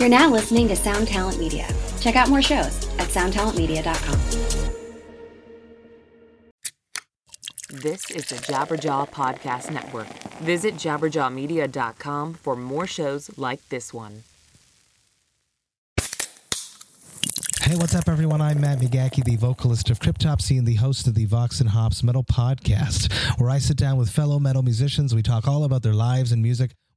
You're now listening to Sound Talent Media. Check out more shows at soundtalentmedia.com. This is the Jabberjaw Podcast Network. Visit jabberjawmedia.com for more shows like this one. Hey, what's up, everyone? I'm Matt McGachy, the vocalist of Cryptopsy and the host of the Vox and Hops Metal Podcast, where I sit down with fellow metal musicians. We talk all about their lives and music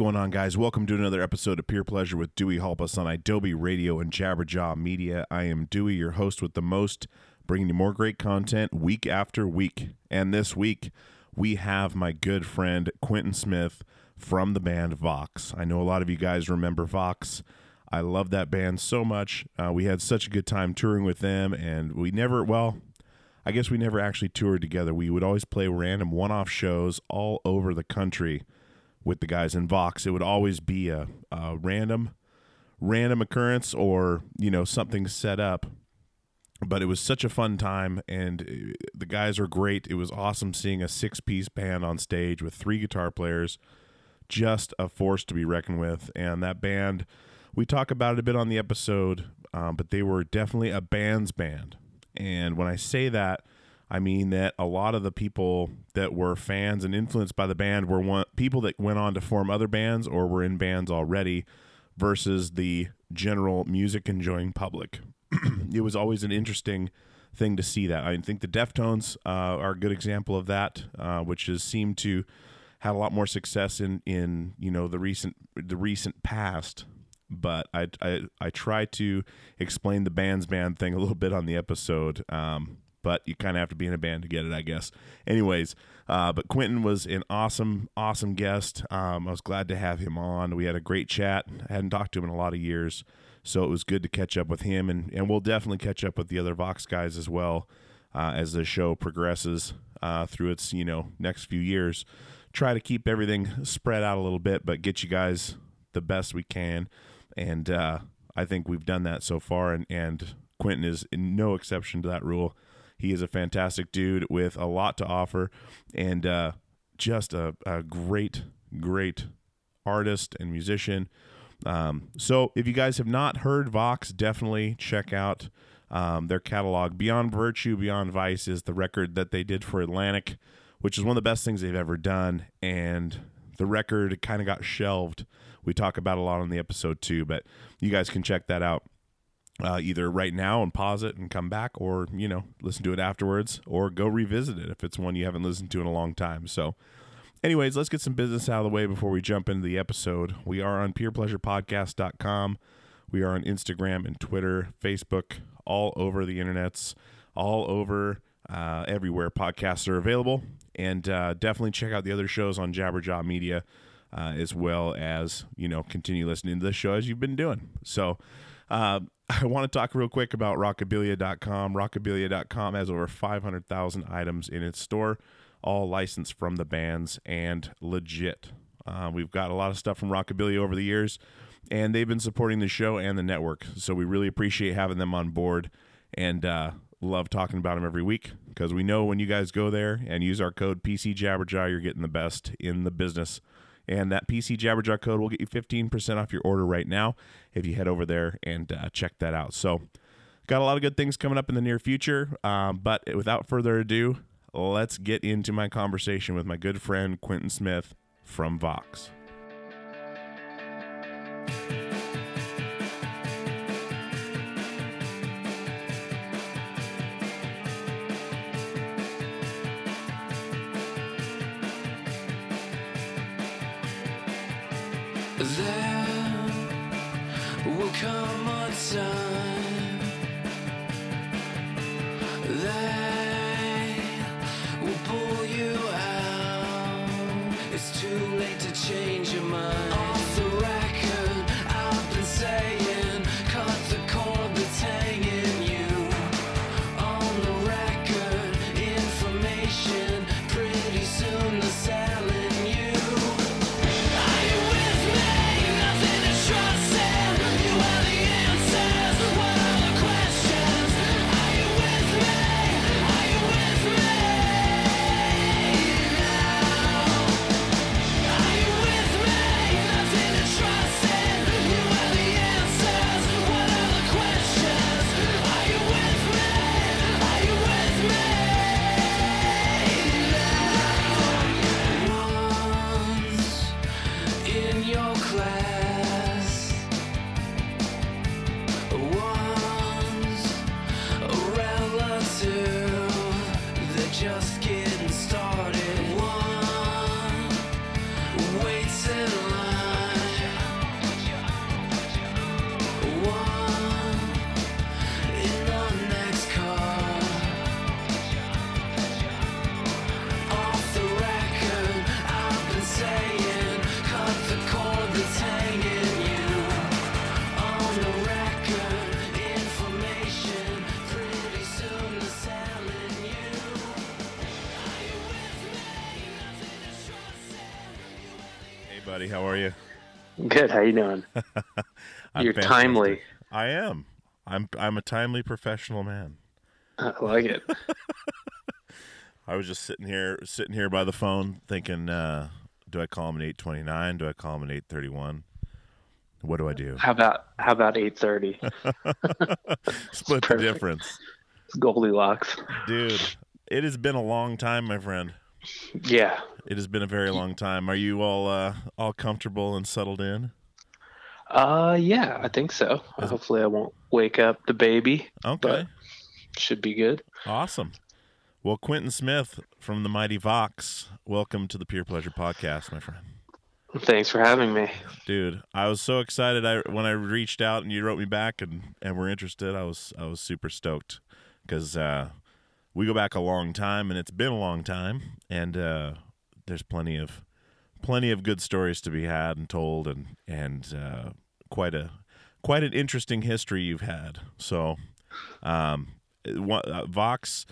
Going on, guys? Welcome to another episode of Peer Pleasure with Dewey Halpus on Adobe Radio and Jabberjaw Media. I am Dewey, your host with the most, bringing you more great content week after week. And this week, we have my good friend Quentin Smith from the band Vaux. I know a lot of you guys remember Vaux. I love that band so much. Uh, we had such a good time touring with them, and we never, well, I guess we never actually toured together. We would always play random one off shows all over the country with the guys in Vaux. It would always be a, a random random occurrence or, you know, something set up. But it was such a fun time and uh, the guys are great. It was awesome seeing a six-piece band on stage with three guitar players. Just a force to be reckoned with. And that band, we talk about it a bit on the episode, um, but they were definitely a band's band. And when I say that, I mean that a lot of the people that were fans and influenced by the band were one, people that went on to form other bands or were in bands already versus the general music enjoying public. it was always an interesting thing to see that. I think the Deftones uh, are a good example of that, uh, which has seemed to had a lot more success in in you know the recent the recent past. But I I, I try to explain the band's band thing a little bit on the episode. Um, but you kind of have to be in a band to get it, I guess. Anyways, uh, but Quentin was an awesome, awesome guest. Um, I was glad to have him on. We had a great chat. I hadn't talked to him in a lot of years, so it was good to catch up with him, and and we'll definitely catch up with the other Vaux guys as well uh, as the show progresses uh, through its you know next few years. Try to keep everything spread out a little bit, but get you guys the best we can, and uh, I think we've done that so far, and and Quentin is no exception to that rule. He is a fantastic dude with a lot to offer, and uh, just a, a great, great artist and musician. Um, so if you guys have not heard Vaux, definitely check out um, their catalog. Beyond Virtue, Beyond Vice is the record that they did for Atlantic, which is one of the best things they've ever done. And the record kind of got shelved. We talk about a lot on the episode too, but you guys can check that out. Uh, either right now and pause it and come back, or you know, listen to it afterwards, or go revisit it if it's one you haven't listened to in a long time. So, anyways, let's get some business out of the way before we jump into the episode. We are on peerpleasurepodcast.com. We are on Instagram and Twitter, Facebook, all over the internets, all over uh, everywhere podcasts are available. And uh, definitely check out the other shows on Jabberjaw Media, uh, as well as you know continue listening to the show as you've been doing. So. Uh, I want to talk real quick about rockabilia.com. Rockabilia.com has over 500,000 items in its store, all licensed from the bands and legit. Uh, we've got a lot of stuff from Rockabilia over the years, and they've been supporting the show and the network. So we really appreciate having them on board and uh, love talking about them every week because we know when you guys go there and use our code PC Jabberjaw, you're getting the best in the business. And that PC Jabberjaw code will get you 15% off your order right now if you head over there and uh, check that out. So, got a lot of good things coming up in the near future. Um, but without further ado, let's get into my conversation with my good friend Quentin Smith from Vaux. How are you? Good. How you doing? You're fantastic. timely. I am. I'm. I'm a timely professional man. I like it. I was just sitting here, sitting here by the phone, thinking, uh, do I call him at eight twenty nine? Do I call him at eight thirty one? What do I do? How about how about eight thirty? Split the difference, Goldilocks. dude. It has been a long time, my friend. Yeah. It has been a very long time. Are you all uh, all comfortable and settled in? Uh, yeah. I think so. Hopefully, I won't wake up the baby. Okay, Should be good. awesome. Well, Quentin Smith from the Mighty Vaux, welcome to the Peer Pleasure Podcast, my friend. Thanks for having me. dude i was so excited i when i reached out and you wrote me back and and were interested i was i was super stoked because uh we go back a long time and it's been a long time and uh there's plenty of plenty of good stories to be had and told and and uh quite a quite an interesting history you've had so um uh, Vaux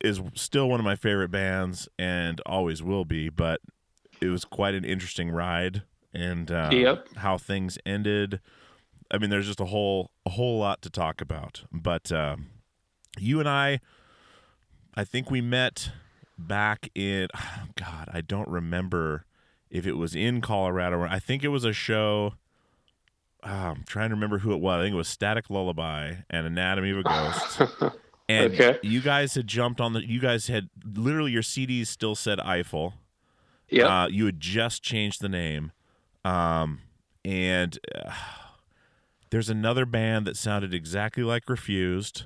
is still one of my favorite bands and always will be but it was quite an interesting ride and uh, Yep. how things ended. I mean, there's just a whole a whole lot to talk about. But uh, you and I, I think we met back in God. I don't remember if it was in Colorado. or I think it was a show. ah, I'm trying to remember who it was. I think it was Static Lullaby and Anatomy of a Ghost. And Okay. you guys had jumped on the. You guys had literally your CDs still said Eiffel. Yep. Uh, you had just changed the name, um, and uh, there's another band that sounded exactly like Refused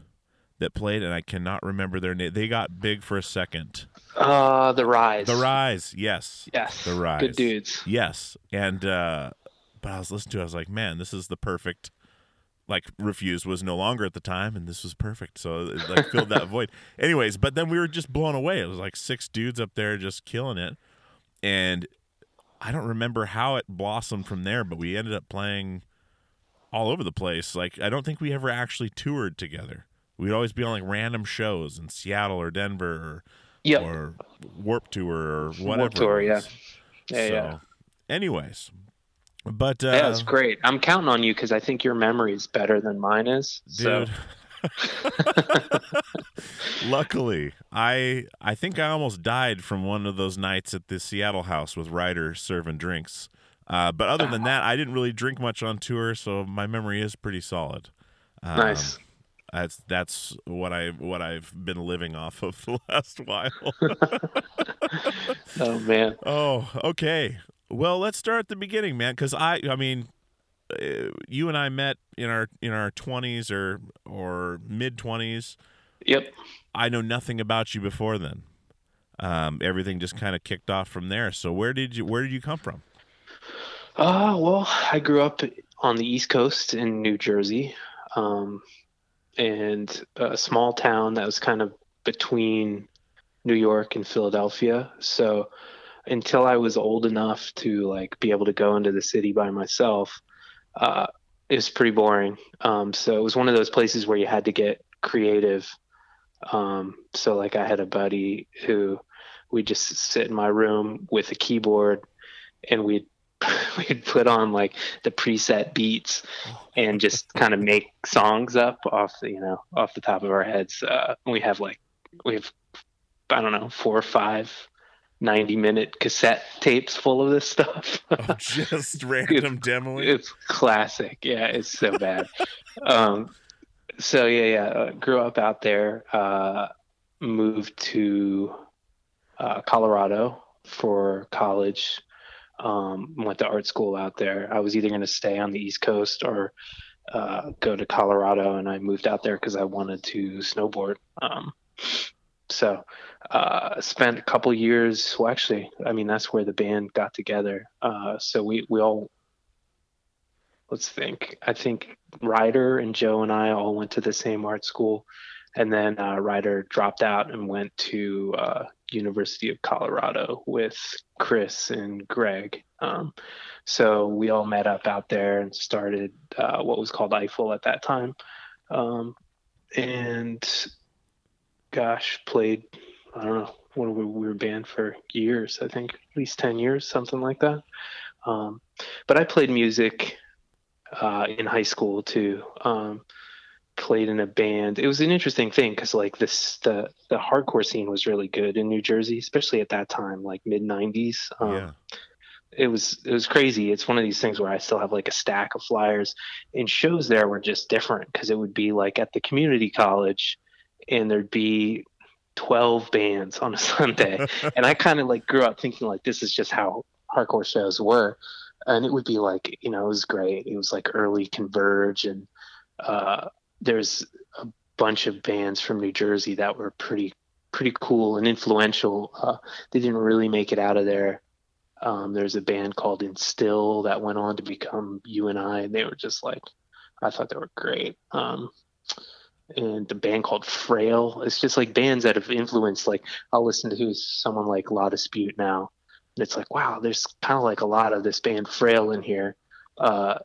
that played, and I cannot remember their name. They got big for a second. Uh, the rise. The Rise, yes. Yes. The Rise. Good dudes. Yes. And uh but I was listening to it, I was like, man, this is the perfect like refused was no longer at the time and this was perfect. So it like filled that void. Anyways, but then we were just blown away. It was like six dudes up there just killing it. And I don't remember how it blossomed from there, but we ended up playing all over the place. Like I don't think we ever actually toured together. We'd always be on like random shows in Seattle or Denver or Yep. or Warp Tour or whatever. Warped Tour, yeah. Yeah, so, yeah. anyways, but uh, yeah, it's great. I'm counting on you because I think your memory is better than mine is. So. Luckily, I I think I almost died from one of those nights at the Seattle house with Ryder serving drinks. Uh, but other than that, I didn't really drink much on tour, so my memory is pretty solid. Um, nice. That's that's what I what I've been living off of the last while. Oh man. Oh, okay. Well, let's start at the beginning, man. Because I, I mean, uh, you and I met in our in our twenties or or mid twenties. Yep. I know nothing about you before then. Um, everything just kind of kicked off from there. So where did you where did you come from? Uh, well, I grew up on the East Coast in New Jersey, um, and a small town that was kind of between New York and Philadelphia. So until I was old enough to like be able to go into the city by myself, uh, it was pretty boring. Um, so it was one of those places where you had to get creative. Um, so like I had a buddy who we'd just sit in my room with a keyboard and we'd we'd put on like the preset beats and just kind of make songs up off the you know off the top of our heads. Uh we have like we have i don't know four or five 90 minute cassette tapes full of this stuff. Oh, just random demoing. it's classic. Yeah it's so bad. Um so yeah yeah uh, grew up out there uh moved to uh, colorado for college um went to art school out there. I was either going to stay on the east coast or uh, go to colorado and i moved out there because i wanted to snowboard. Um so uh spent a couple years well actually i mean that's where the band got together. Uh so we we all let's think. I think ryder and joe and i all went to the same art school and then uh, ryder dropped out and went to uh, university of colorado with chris and greg. Um, so we all met up out there and started uh, what was called eiffel at that time. Um, and gosh played i don't know what we, we were banned for years i think at least 10 years something like that. Um, but i played music uh, in high school too. Um, played in a band it was an interesting thing because like this the the hardcore scene was really good in new jersey especially at that time like mid 90s um, yeah. it was it was crazy. It's one of these things where I still have like a stack of flyers, and shows there were just different because it would be like at the community college, and there'd be twelve bands on a Sunday, and I kind of like grew up thinking like this is just how hardcore shows were, and it would be like you know it was great. It was like early Converge, and uh, there's a bunch of bands from New Jersey that were pretty pretty cool and influential. Uh, they didn't really make it out of there. Um, there's a band called Instill that went on to become You and I, and they were just like, I thought they were great. Um, and the band called Frail. It's just like bands that have influenced. Like I'll listen to someone like La Dispute now, and it's like, wow, there's kind of like a lot of this band Frail in here, uh,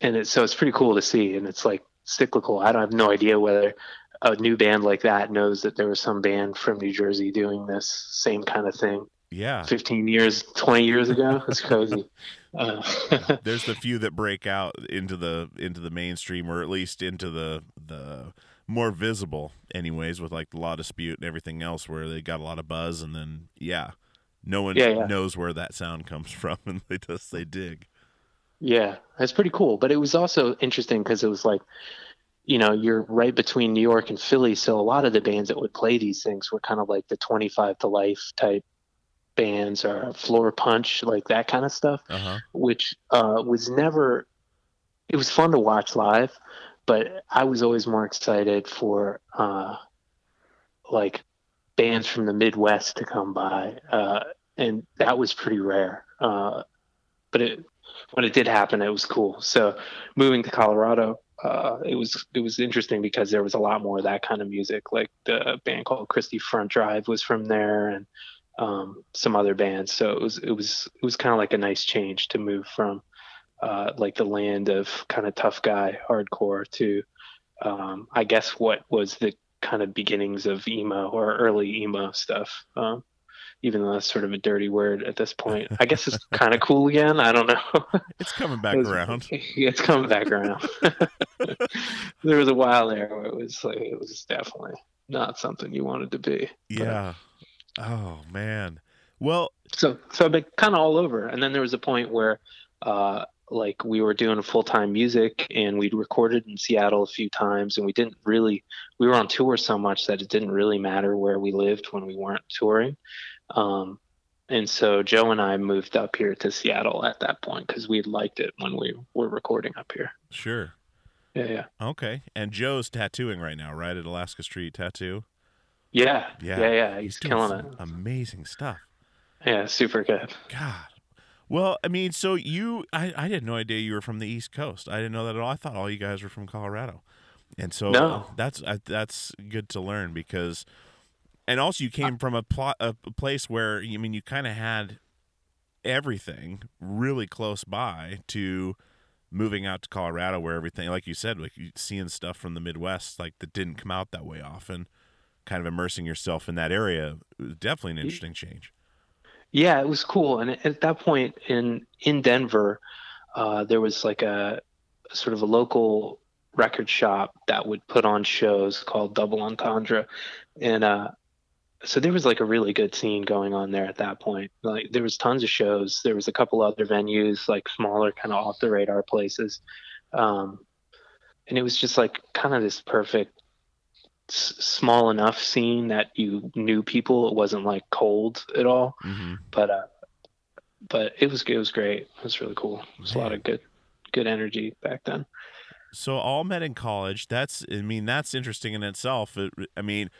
and it's so it's pretty cool to see. And it's like cyclical. I don't have no idea whether a new band like that knows that there was some band from New Jersey doing this same kind of thing Yeah. 15 years 20 years ago it's crazy uh, There's the few that break out into the into the mainstream or at least into the the more visible anyways with like the La Dispute and everything else where they got a lot of buzz and then yeah. No one Yeah, yeah. knows where that sound comes from and they just they dig. Yeah that's pretty cool but it was also interesting because it was like you know you're right between new york and philly so a lot of the bands that would play these things were kind of like the 25 to life type bands or Floorpunch like that kind of stuff Uh-huh. which uh, was never it was fun to watch live but i was always more excited for uh, like bands from the Midwest to come by, uh, and that was pretty rare. Uh, but it, when it did happen, it was cool. So moving to Colorado, uh, it was it was interesting because there was a lot more of that kind of music. Like the band called Christie Front Drive was from there, and um, some other bands. So it was it was it was kind of like a nice change to move from uh, like the land of kind of tough guy hardcore to um, I guess what was the kind of beginnings of emo or early emo stuff. Um, even though that's sort of a dirty word at this point. I guess it's kind of cool again. I don't know. It's coming back It was- around. it's coming back around. there was a while there where it was like it was definitely not something you wanted to be. But- Yeah. Oh man. Well, so so I've been kind of all over and then there was a point where uh like we were doing full-time music and we'd recorded in seattle a few times and we didn't really we were on tour so much that it didn't really matter where we lived when we weren't touring um and so joe and i moved up here to seattle at that point because we liked it when we were recording up here sure. yeah yeah Okay. And Joe's tattooing right now, right at Alaska Street Tattoo. yeah Yeah. yeah yeah, he's, doing killing it Amazing stuff. yeah super good God. Well, I mean, so you, I, I had no idea you were from the East Coast. I didn't know that at all. I thought all you guys were from Colorado, and so No. that's I, that's good to learn because, and also you came from a plot a place where I mean you kind of had everything really close by to moving out to Colorado where everything like you said like seeing stuff from the Midwest like that didn't come out that way often kind of immersing yourself in that area definitely an interesting change Yeah, it was cool. And at that point in in Denver, uh, there was like a sort of a local record shop that would put on shows called Double Entendre, and uh, so there was like a really good scene going on there at that point. Like there was tons of shows. There was a couple other venues, like smaller, kind of off the radar places, um, and it was just like kind of this perfect s- small enough scene that you knew people. It wasn't like cold at all mm-hmm. but uh, but it was it was great. It was really cool. It was a lot of good good energy back then. So all met in college. That's I mean that's interesting in itself. It, I mean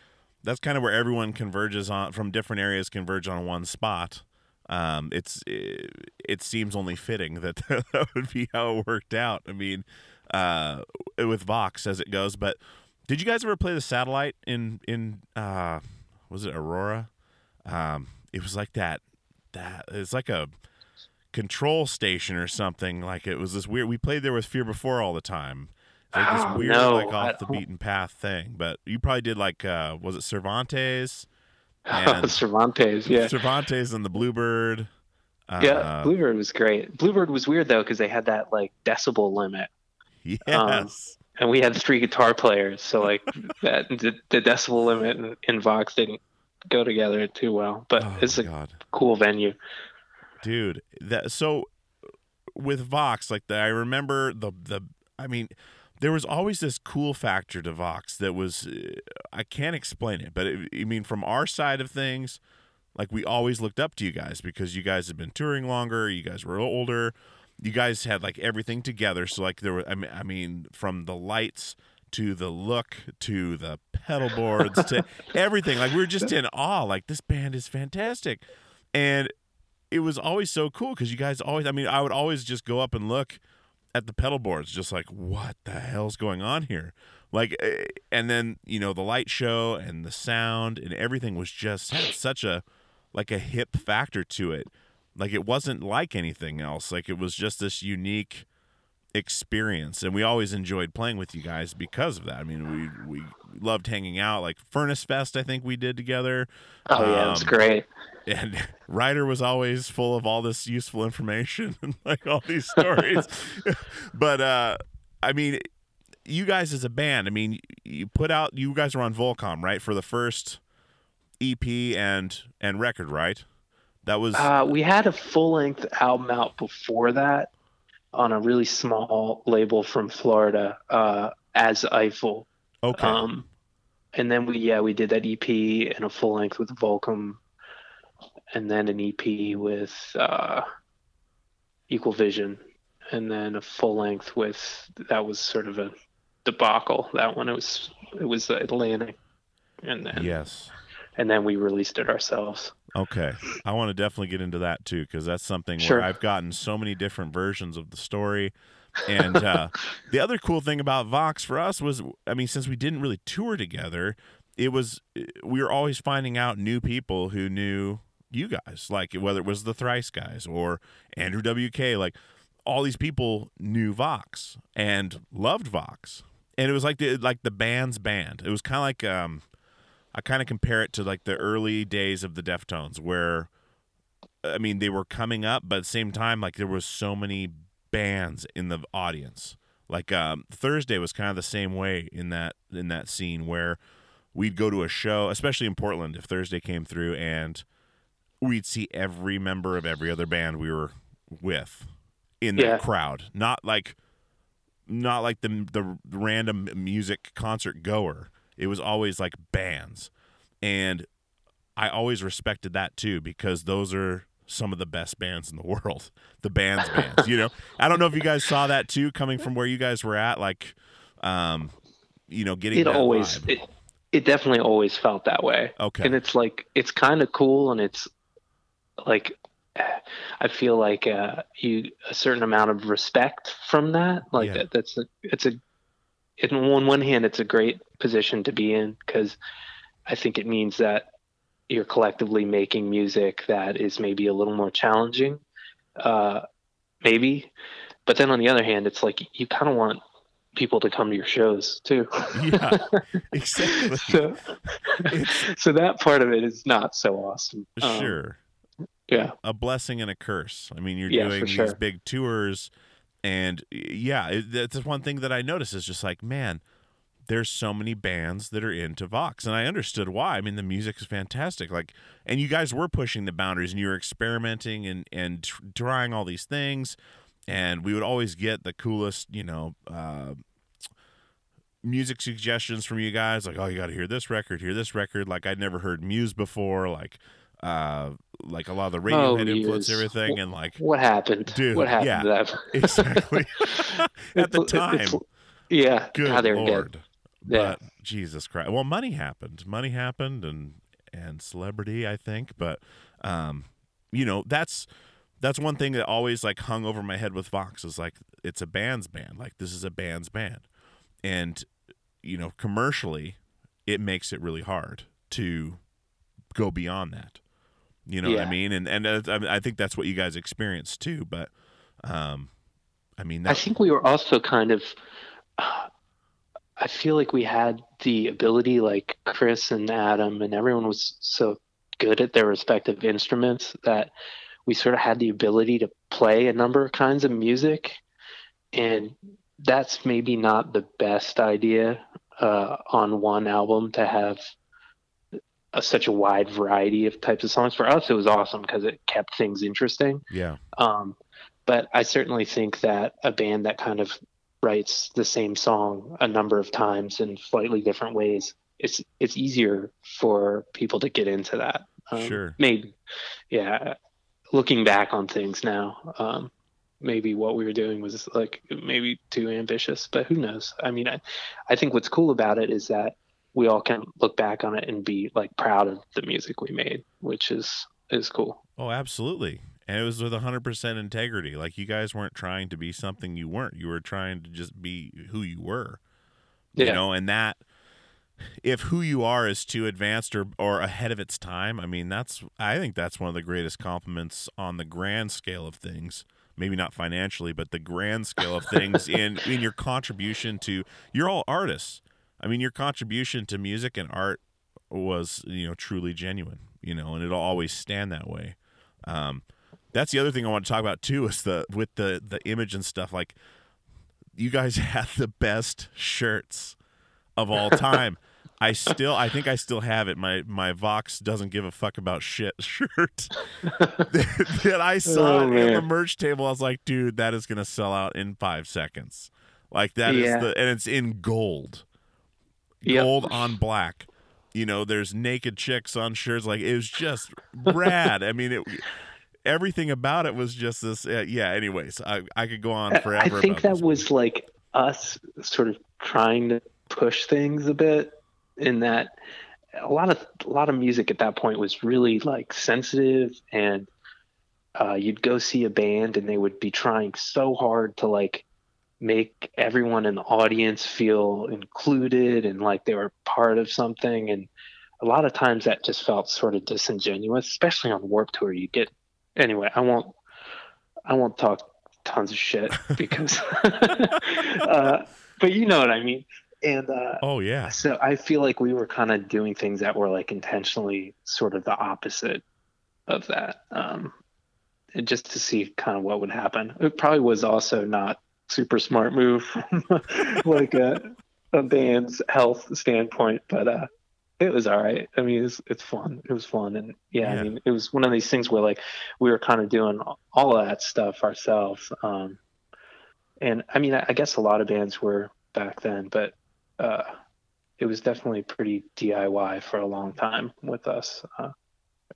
that's kind of where everyone converges on from different areas converge on one spot. Um, it's it, it seems only fitting that that would be how it worked out. I mean, uh, with Vaux as it goes. But did you guys ever play the satellite in in uh, was it Aurora? Um, it was like that. That it's like a control station or something. Like it was this weird. We played there with Fear Before all the time. It's like this Oh, weird, no, like off the beaten path thing. But you probably did like uh, was it Cervantes? And- Cervantes, yeah. Cervantes and the Bluebird. Uh, yeah, Bluebird was great. Bluebird was weird though because they had that like decibel limit, yes. and we had three guitar players, so like that the, the decibel limit in, and Vaux didn't go together too well. But oh it's a God, cool venue. dude. That so with Vaux, like the, I remember the the. I mean, there was always this cool factor to Vaux that was uh, I can't explain it, but it, I mean, from our side of things, like we always looked up to you guys because you guys had been touring longer, you guys were older, you guys had like everything together. So like there were, I mean, I mean, from the lights to the look to the pedal boards to everything, like we were just in awe. Like this band is fantastic, and it was always so cool because you guys always. I mean, I would always just go up and look at the pedal boards, just like what the hell's going on here? Like eh, and then you know the light show and the sound and everything was just had such a like a hip factor to it. Like it wasn't like anything else. Like it was just this unique experience and we always enjoyed playing with you guys because of that i mean we we loved hanging out like furnace fest i think we did together Oh yeah, it was Um, great. and Ryder was always full of all this useful information and like all these stories. but uh I mean you guys as a band, I mean you put out you guys were on Volcom, right? For the first EP and and record, right? That was Uh, we had a full length album out before that on a really small label from Florida, uh, as Eiffel. okay. Um, and then we yeah we did that EP and a full length with Volcom, and then an EP with uh, Equal Vision, and then a full length with that was sort of a debacle. That one it was it was Atlantic, and then yes. And then we released it ourselves. Okay, I want to definitely get into that too because that's something Sure. where I've gotten so many different versions of the story. And uh, the other cool thing about Vaux for us was, I mean, since we didn't really tour together, it was we were always finding out new people who knew you guys, like whether it was the Thrice guys or Andrew WK, like all these people knew Vaux and loved Vaux, and it was like the like the band's band. It was kind of like um, I kind of compare it to like the early days of the Deftones, where I mean they were coming up, but at the same time, like there was so many bands in the audience. Like um, Thursday was kind of the same way in that in that scene where we'd go to a show, especially in Portland, if Thursday came through, and we'd see every member of every other band we were with in that Yeah. crowd. Not like not like the the random music concert goer. It was always like bands. And I always respected that too because those are some of the best bands in the world. The bands bands, you know. I don't know if you guys saw that too coming from where you guys were at like um you know getting It always vibe. it, it definitely always felt that way. Okay. And it's like it's kind of cool, and it's like I feel like uh, you a certain amount of respect from that. Like Yeah. that, that's a it's a in on one hand it's a great position to be in because I think it means that you're collectively making music that is maybe a little more challenging, uh, maybe. But then on the other hand, it's like you kind of want people to come to your shows too. yeah. Exactly. so, so that part of it is not so awesome. Um, sure. Yeah. a blessing and a curse. I mean, you're Yeah, doing these sure. big tours, and yeah, that's one thing that I noticed is just like, man, there's so many bands that are into Vaux, and I understood why. I mean, the music is fantastic, like, and you guys were pushing the boundaries, and you were experimenting and and trying all these things, and we would always get the coolest, you know. Uh, music suggestions from you guys. Like oh you got to hear this record hear this record. Like i'd never heard muse before. Like uh like a lot of the Oh, radiohead influence everything and like What happened? Dude, what happened yeah. to that? exactly at the time it's- yeah. good God, lord good. Yeah. but jesus christ well money happened money happened and and celebrity i think but um you know that's that's one thing that always like hung over my head with Vaux is like it's a band's band like this is a band's band and you know commercially it makes it really hard to go beyond that you know what i mean and and uh, I, think that's what you guys experienced too but um i mean that... I think we were also kind of. I feel like we had the ability, like Chris and Adam, and everyone was so good at their respective instruments that we sort of had the ability to play a number of kinds of music. And that's maybe not the best idea uh, on one album to have a, such a wide variety of types of songs. For us, it was awesome because it kept things interesting. yeah Um, but I certainly think that a band that kind of writes the same song a number of times in slightly different ways, it's it's easier for people to get into that. Um, Sure. Maybe, yeah. Looking back on things now, um, maybe what we were doing was like maybe too ambitious, but who knows? I mean, I, I think what's cool about it is that we all can look back on it and be like proud of the music we made, which is is cool. Oh, absolutely. And it was with 100% integrity. Like you guys weren't trying to be something you weren't. You were trying to just be who you were. You Yeah. know, and that if who you are is too advanced or or ahead of its time, I mean, that's I think that's one of the greatest compliments on the grand scale of things. Maybe not financially, but the grand scale of things in in your contribution to you're all artists. I mean, your contribution to music and art was, you know, truly genuine, you know, and it'll always stand that way. Um, that's the other thing I want to talk about too is the with the the image and stuff. Like, you guys had the best shirts of all time. I still, I think I still have it. My my Vaux doesn't give a fuck about shit shirt that I saw Oh, the merch table. I was like, dude, that is gonna sell out in five seconds. Like that is Yeah. the, and it's in gold, Yep. gold on black. You know, there's naked chicks on shirts. Like it was just rad. I mean, it. Everything about it was just this. Uh, yeah. Anyways, I I could go on forever. I think about that was like us sort of trying to push things a bit in that a lot of a lot of music at that point was really like sensitive and uh, you'd go see a band and they would be trying so hard to like make everyone in the audience feel included and like they were part of something and a lot of times that just felt sort of disingenuous especially on warp tour you get anyway i won't i won't talk tons of shit because uh, but you know what i mean and uh, Oh yeah. so I feel like we were kind of doing things that were like intentionally sort of the opposite of that. Um, and just to see kind of what would happen. It probably was also not super smart move from like a, a band's health standpoint, but uh, it was all right. I mean, it's it's fun. It was fun, and yeah, Yeah. I mean, it was one of these things where like we were kind of doing all of that stuff ourselves. Um, and I mean, I, I guess a lot of bands were back then, but uh, it was definitely pretty DIY for a long time with us, uh,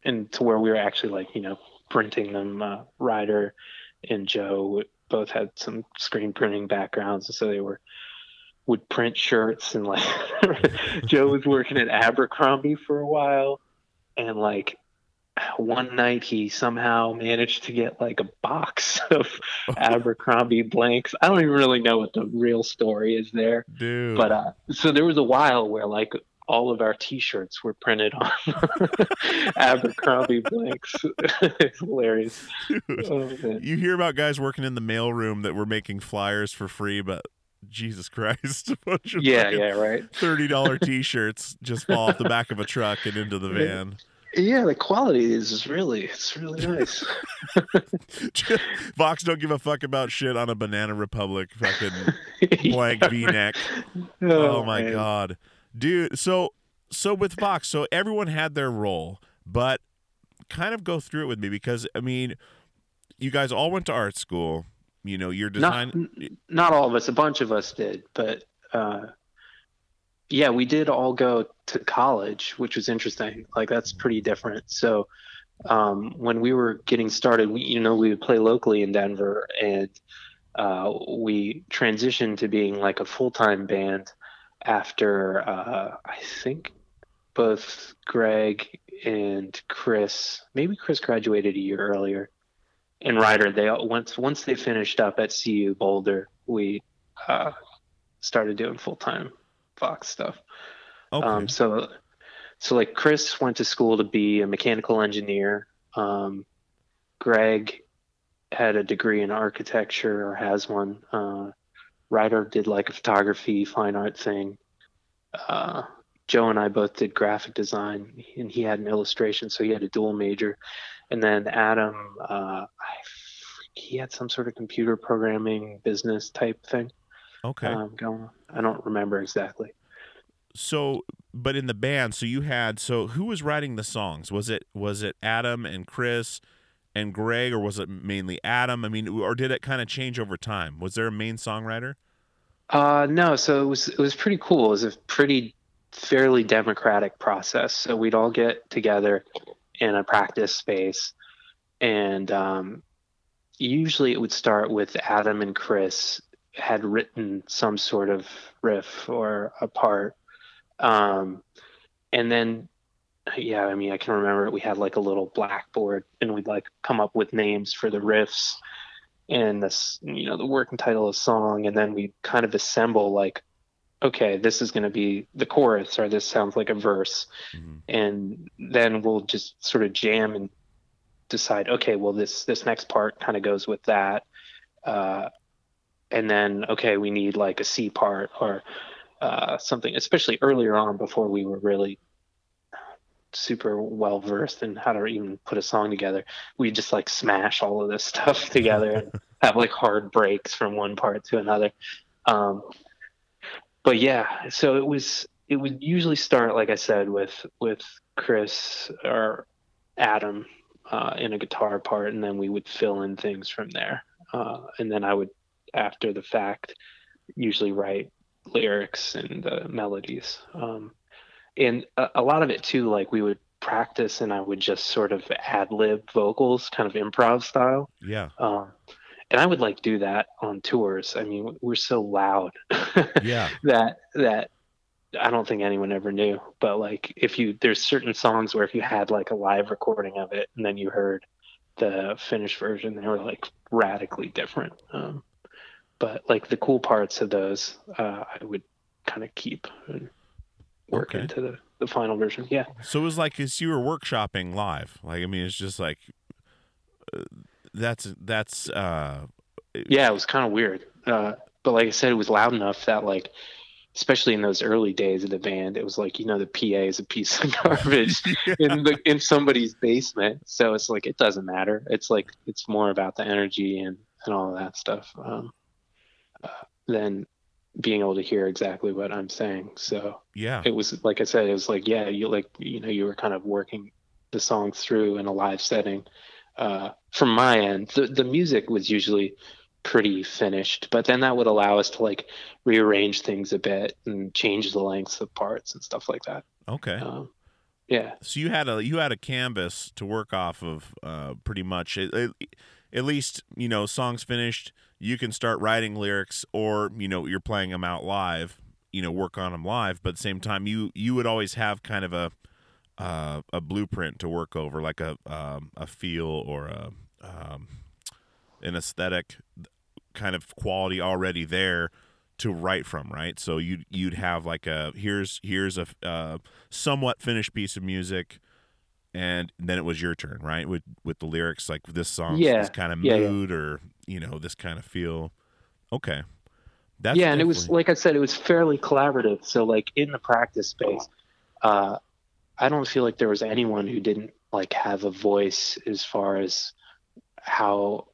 and to where we were actually like you know printing them. Uh, Ryder and Joe both had some screen printing backgrounds, and so they were would print shirts and like Joe was working at Abercrombie for a while, and like one night he somehow managed to get like a box of Abercrombie blanks. I don't even really know what the real story is there Dude. but uh so there was a while where like all of our t-shirts were printed on abercrombie blanks it's hilarious Dude. oh. You hear about guys working in the mailroom that were making flyers for free, but Jesus Christ, a bunch of yeah yeah right thirty dollar T-shirts just fall off the back of a truck and into the van. yeah the quality is really it's really nice Vaux don't give a fuck about shit on a Banana Republic fucking blank V-neck. Oh, oh, my man. god, dude. So so with Vaux, so everyone had their role, but kind of go through it with me because I mean, you guys all went to art school. You know, your design. n- not all of us a bunch of us did but uh yeah we did all go to college which was interesting like that's pretty different so um when we were getting started we you know we would play locally in denver and uh we transitioned to being like a full-time band after uh i think both greg and chris maybe chris graduated a year earlier and Ryder, they all- once once they finished up at CU Boulder, we uh, started doing full time Vaux stuff. Okay. Um, so so like Chris went to school to be a mechanical engineer. Um, Greg had a degree in architecture or has one. Uh, Ryder did like a photography, fine art thing. Uh, Joe and I both did graphic design, and he had an illustration, so he had a dual major. And then Adam, uh, I, he had some sort of computer programming business type thing okay. um, going. I don't remember exactly. so but in the band so you had so who was writing the songs was it was it adam and chris and greg or was it mainly adam i mean or did it kind of change over time was there a main songwriter Uh, no, so it was it was pretty cool. It was a pretty fairly democratic process. So we'd all get together in a practice space, and um, usually it would start with Adam and Chris had written some sort of riff or a part, um, and then yeah, I mean I can remember we had like a little blackboard, and we'd like come up with names for the riffs and this you know the working title of song and then we kind of assemble like okay this is going to be the chorus or this sounds like a verse Mhm. and then we'll just sort of jam and decide okay well this this next part kind of goes with that uh, and then okay we need like a c part or uh, something especially earlier on before we were really super well versed in how to even put a song together. We just like smash all of this stuff together and have like hard breaks from one part to another. Um, but yeah so it was it would usually start like i said with with chris or adam uh, in a guitar part and then we would fill in things from there. Uh, and then i would after the fact usually write lyrics and uh, melodies. Um, and a, a lot of it too like we would practice and i would just sort of ad lib vocals kind of improv style yeah um, and i would like do that on tours i mean we're so loud yeah that that I don't think anyone ever knew. But like, if you there's certain songs where if you had like a live recording of it and then you heard the finished version, they were like radically different. Um, but like the cool parts of those, uh, I would kind of keep and work Okay. into the the final version. Yeah. So it was like as you were workshopping live. Like I mean, it's just like uh, that's that's uh yeah it was kind of weird uh, but like i said it was loud enough that like especially in those early days of the band it was like you know the pa is a piece of garbage in the in somebody's basement so it's like it doesn't matter it's like it's more about the energy and and all of that stuff um, uh, than being able to hear exactly what i'm saying so yeah. it was like I said, it was like yeah, you like you know you were kind of working the song through in a live setting. Uh, from my end, the the music was usually pretty finished, but then that would allow us to like rearrange things a bit and change the lengths of parts and stuff like that. Okay. Um, yeah, So you had a you had a canvas to work off of, uh, pretty much. At, least you know songs finished. You can start writing lyrics, or you know you're playing them out live. You know, work on them live. But at the same time, you you would always have kind of a uh, a blueprint to work over, like a um, a feel or a um, an aesthetic kind of quality already there to write from, right? So you'd you'd have like a here's here's a uh, somewhat finished piece of music, and then it was your turn, right? With with the lyrics, like this song, Yeah. this kind of Yeah, yeah. mood, or you know, this kind of feel. Okay, that's yeah, and it was like I said, it was fairly collaborative. So like in the practice space, uh, I don't feel like there was anyone who didn't like have a voice as far as how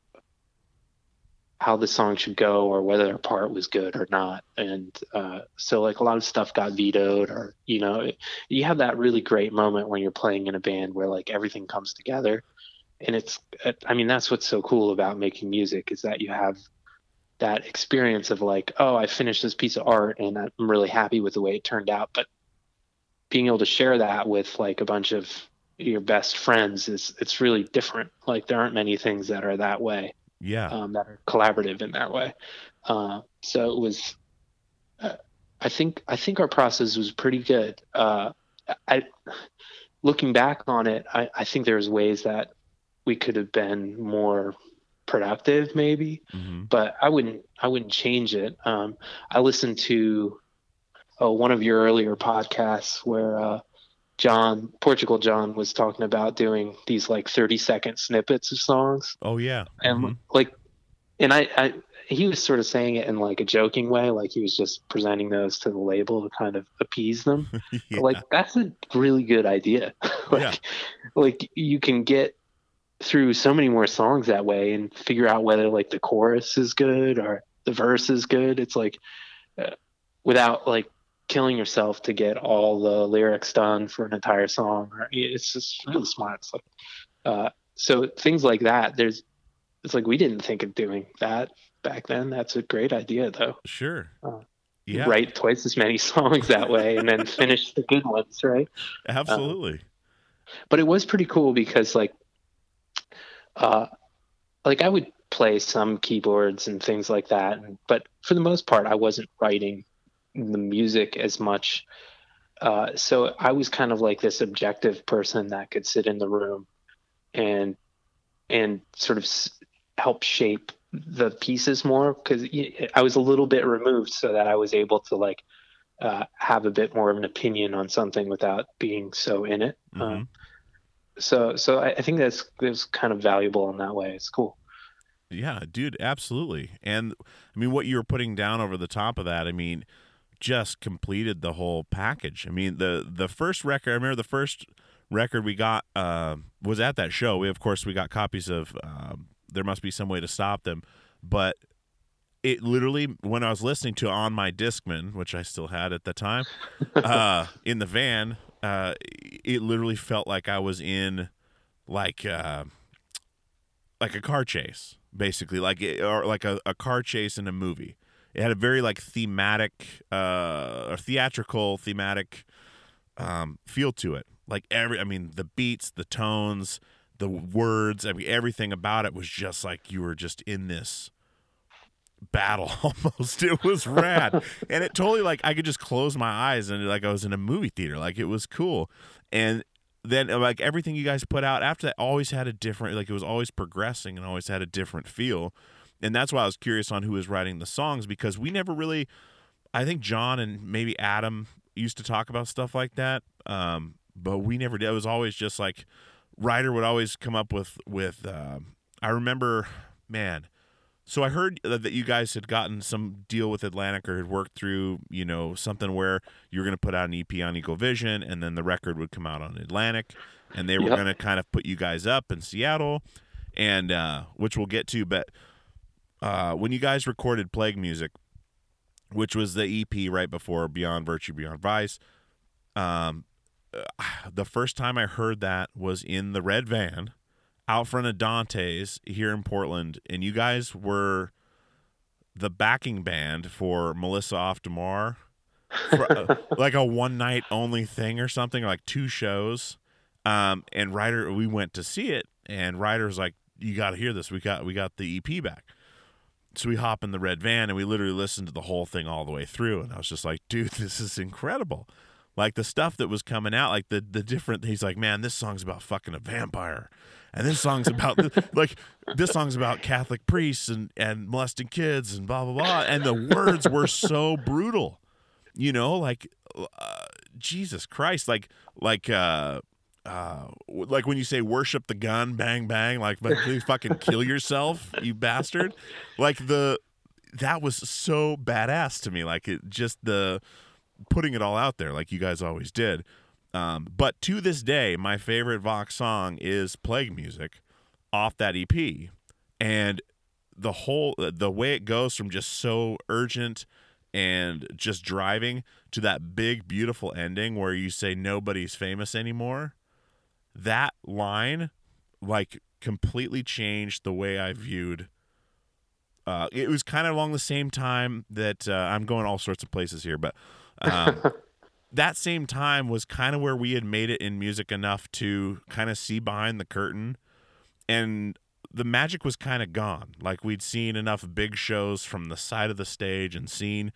how the song should go or whether their part was good or not. And uh, so like a lot of stuff got vetoed or you know you have that really great moment when you're playing in a band where like everything comes together. And it's, I mean, that's what's so cool about making music is that you have that experience of like, oh, I finished this piece of art and I'm really happy with the way it turned out. But being able to share that with like a bunch of your best friends is it's really different. Like there aren't many things that are that way, yeah, um, that are collaborative in that way. Uh, so it was, uh, I think, I think our process was pretty good. Uh, I, looking back on it, I, I think there's ways that we could have been more productive maybe hmm but I wouldn't I wouldn't change it. Um, I listened to oh, one of your earlier podcasts where uh, John Portugal John was talking about doing these like thirty second snippets of songs, oh yeah, and Mhm. like, and I, I he was sort of saying it in like a joking way, like he was just presenting those to the label to kind of appease them. yeah. Like that's a really good idea. like, Yeah. like you can get through so many more songs that way and figure out whether like the chorus is good or the verse is good. It's like uh, without like killing yourself to get all the lyrics done for an entire song. Or, it's just really smart. Like, uh, so things like that. There's it's like we didn't think of doing that back then. That's a great idea though. sure, Uh, yeah, Write twice as many songs that way and then finish the good ones, right? absolutely, but it was pretty cool because like uh like i would play some keyboards and things like that but for the most part i wasn't writing the music as much. Uh so i was kind of like this objective person that could sit in the room and and sort of s- help shape the pieces more because i was a little bit removed so that i was able to like uh, have a bit more of an opinion on something without being so in it. Mhm. um, so so I, I think that's that's kind of valuable in that way. It's cool. Yeah, dude, absolutely. And I mean, what you were putting down over the top of that, I mean, just completed the whole package. I mean, the the first record, I remember the first record we got uh, was at that show. We, of course, we got copies of um, There Must Be Some Way to Stop Them, but it literally, when I was listening to on my Discman, which I still had at the time, uh, in the van, uh, it literally felt like I was in like. Uh, like a car chase, basically, like it, or like a, a car chase in a movie. It had a very like thematic, uh, or theatrical, thematic um, feel to it. Like every, I mean, the beats, the tones, the words, I mean, everything about it was just like you were just in this battle almost. It was rad. and it totally like I could just close my eyes and like I was in a movie theater. Like it was cool. And then like everything you guys put out after that always had a different like it was always progressing and always had a different feel. And that's why I was curious on who was writing the songs because we never really I think John and maybe Adam used to talk about stuff like that. Um, but we never did. It was always just like Ryder would always come up with with um I remember man so I heard that you guys had gotten some deal with Atlantic or had worked through, you know, something where you were going to put out an EP on Equal Vision and then the record would come out on Atlantic and they were Yep. going to kind of put you guys up in Seattle and uh which we'll get to, but uh when you guys recorded Plague Music, which was the EP right before Beyond Virtue Beyond Vice, um uh, the first time I heard that was in the red van out front of Dante's here in Portland, and you guys were the backing band for Melissa Auf der Maur, for, uh, like a one night only thing or something, like two shows. Um, and Ryder, we went to see it, and Ryder's like, "You got to hear this. We got we got the EP back." So we hop in the red van and we literally listened to the whole thing all the way through, and I was just like, "Dude, this is incredible." Like the stuff that was coming out, like the the different. He's like, "Man, this song's about fucking a vampire." And this song's about like this song's about Catholic priests and and molesting kids and blah blah blah, and the words were so brutal, you know, like uh, Jesus Christ, like like uh uh like when you say worship the gun, bang bang, like but please fucking kill yourself, you bastard, like the that was so badass to me, like it just the putting it all out there, like you guys always did. Um, but to this day, my favorite Vaux song is Plague Music off that EP. And the whole, the way it goes from just so urgent and just driving to that big, beautiful ending where you say nobody's famous anymore, that line, like, completely changed the way I viewed. Uh, it was kind of along the same time that uh, I'm going all sorts of places here, but um, that same time was kind of where we had made it in music enough to kind of see behind the curtain. And the magic was kind of gone. Like we'd seen enough big shows from the side of the stage and seen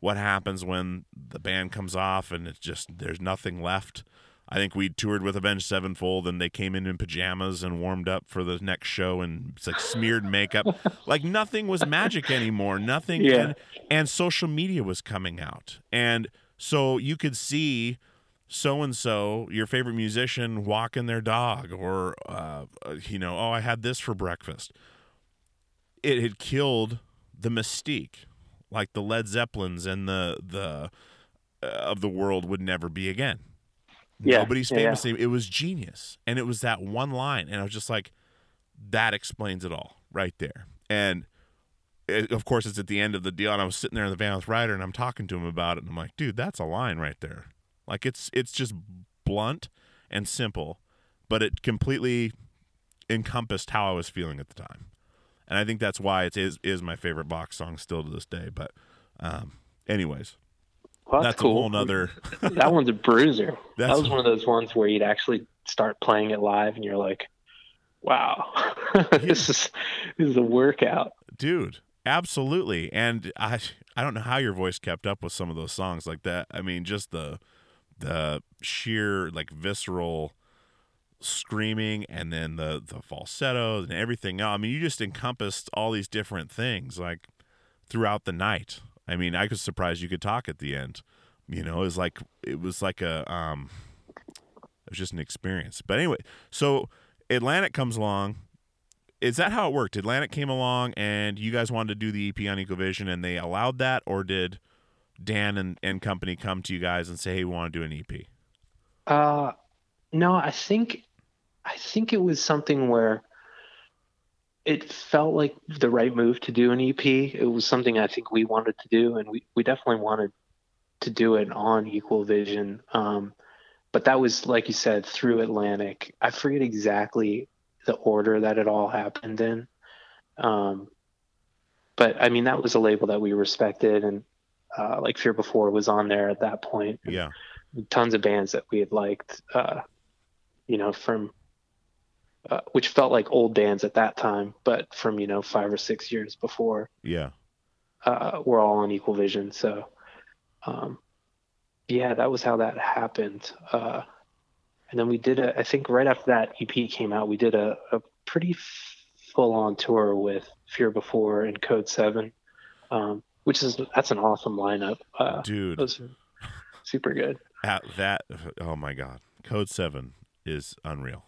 what happens when the band comes off and it's just there's nothing left. I think we toured with avenged sevenfold and they came in in pajamas and warmed up for the next show and it's like smeared makeup. Like nothing was magic anymore. Nothing Yeah. and, and social media was coming out. And so you could see so and so, your favorite musician, walking their dog, or uh, uh, you know, oh, I had this for breakfast. It had killed the mystique, like the Led Zeppelins and the the uh, of the world would never be again. Yeah, Nobody's yeah, yeah. famous. It was genius, and it was that one line, and I was just like, that explains it all right there. And it, of course, it's at the end of the deal, and I was sitting there in the van with Ryder, and I'm talking to him about it, and I'm like, dude, that's a line right there. Like it's it's just blunt and simple, but it completely encompassed how I was feeling at the time, and I think that's why it is is my favorite Vaux song still to this day. But, um, anyways, Well, that's, that's, cool. a whole nother. that one's a bruiser. That's- that was one of those ones where you'd actually start playing it live, and you're like, "Wow, this is this is a workout." dude absolutely and i i don't know how your voice kept up with some of those songs like that. I mean just the the sheer like visceral screaming and then the the falsetto and everything i mean you just encompassed all these different things like throughout the night. I mean i was surprised you could talk at the end you know it was like it was like a um it was just an experience. But anyway so atlantic comes along is that how it worked? Atlantic came along and you guys wanted to do the EP on Equal Vision and they allowed that, or did Dan and, and company come to you guys and say, "Hey, we want to do an EP"? Uh, no, I think I think it was something where it felt like the right move to do an EP. It was something I think we wanted to do, and we, we definitely wanted to do it on Equal Vision. Um, but that was, like you said, through Atlantic. I forget exactly the order that it all happened in. Um, but I mean, that was a label that we respected, and uh, like Fear Before was on there at that point Yeah, tons of bands that we had liked, uh, you know, from uh, which felt like old bands at that time, but from you know five or six years before. yeah, uh, were all on Equal Vision. So, um, yeah, that was how that happened. And then we did a, I think right after that EP came out, we did a, a pretty full on tour with Fear Before and Code Seven, um, which is that's an awesome lineup. Uh, Dude, super good. at that oh my god. Code 7 is unreal.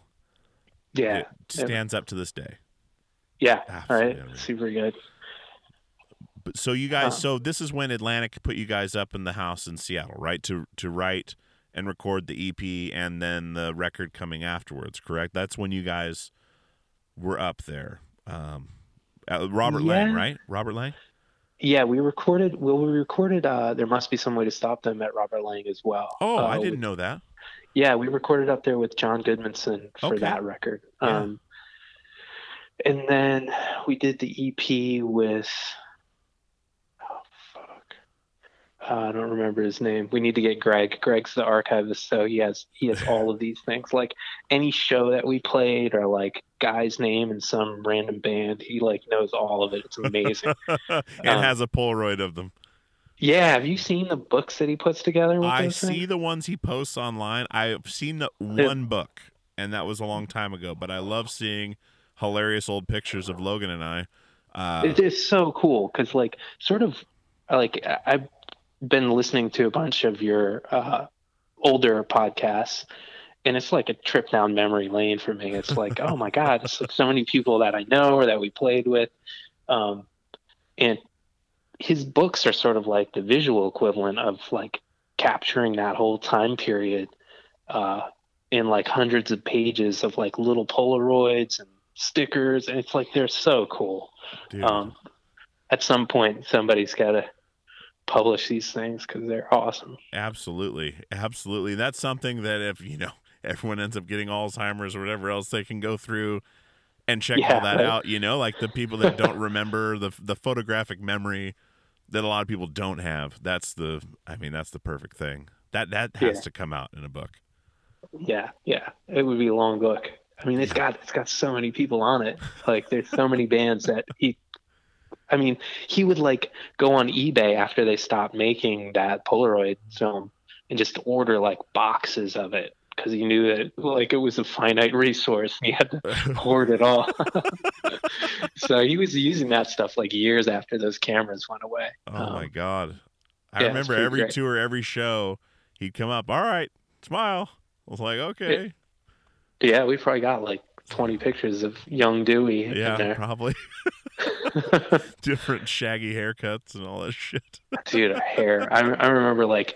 Yeah, It stands up to this day. yeah, Absolutely right, unreal. super good. But so you guys, Uh, so this is when Atlantic put you guys up in the house in Seattle, right? To to write and record the EP and then the record coming afterwards, correct? That's when you guys were up there. Um, Robert Lang, right? Robert Lang. Yeah, we recorded. Well, we recorded. Uh, there must be some way to stop them at Robert Lang as well. Oh, uh, I didn't with- know that. Yeah, we recorded up there with John Goodmanson for Okay. that record. Yeah. Um, and then we did the EP with. Uh, I don't remember his name. We need to get Greg. Greg's the archivist, so he has he has all of these things. Like any show that we played, or like guy's name in some random band, he like knows all of it. It's amazing. and Um, has a Polaroid of them. yeah, have you seen the books that he puts together? With I see things? the ones he posts online. I've seen the one book, and that was a long time ago. But I love seeing hilarious old pictures of Logan and I. Uh, it is so cool because like sort of like I- been listening to a bunch of your uh older podcasts and it's like a trip down memory lane for me. It's like oh my god it's like so many people that i know or that we played with um and his books are sort of like the visual equivalent of like capturing that whole time period uh in like hundreds of pages of like little polaroids and stickers and it's like they're so cool. Um, at some point somebody's got to publish these things because they're awesome. Absolutely, absolutely. That's something that if you know everyone ends up getting Alzheimer's or whatever else, they can go through and check all that right. out. You know, like the people that don't remember the the photographic memory that a lot of people don't have. That's the, I mean, that's the perfect thing. That that has Yeah. to come out in a book. Yeah, yeah, it would be a long book. I mean, it's got it's got so many people on it. Like, there's so many bands that he. I mean, he would like go on eBay after they stopped making that Polaroid film and just order like boxes of it because he knew that like it was a finite resource and he had to hoard it all. so he was using that stuff like years after those cameras went away. Oh Um, my god! I yeah, remember every great. tour, every show, he'd come up. All right, smile. I was like, okay, Yeah, we probably got like 20 pictures of young Dewey yeah, in there. probably different shaggy haircuts and all that shit. Dude, hair. I, I remember like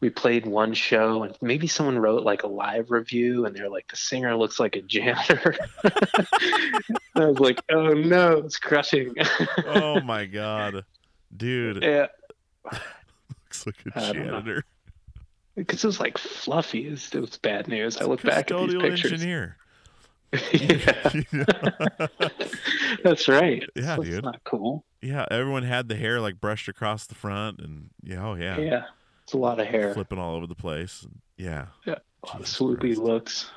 we played one show and maybe someone wrote like a live review and they're like, the singer looks like a janitor. I was like, oh no, it's crushing. oh my god, dude, yeah, looks like a janitor. because it was like fluffy. It was, it was bad news. I look back at these pictures. engineer. yeah, that's right. Yeah, That's dude. not cool. yeah, everyone had the hair like brushed across the front, and yeah, oh yeah, Yeah. It's a lot of hair. flipping all over the place. Yeah, of swoopy looks.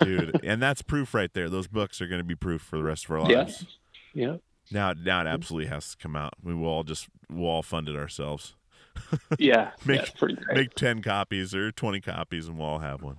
dude, and that's proof right there. Those books are going to be proof for the rest of our lives. Yeah. Now, now it mm-hmm. absolutely has to come out. We will all just we'll all fund it ourselves. Yeah. Make- yeah, pretty great. Make ten copies or twenty copies, and we'll all have one.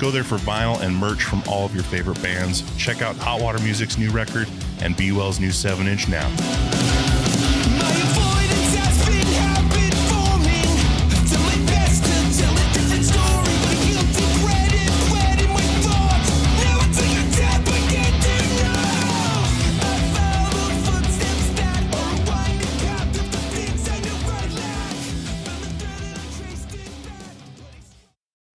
Go there for vinyl and merch from all of your favorite bands. Check out Hot Water Music's new record and Be Well's new 7 inch now.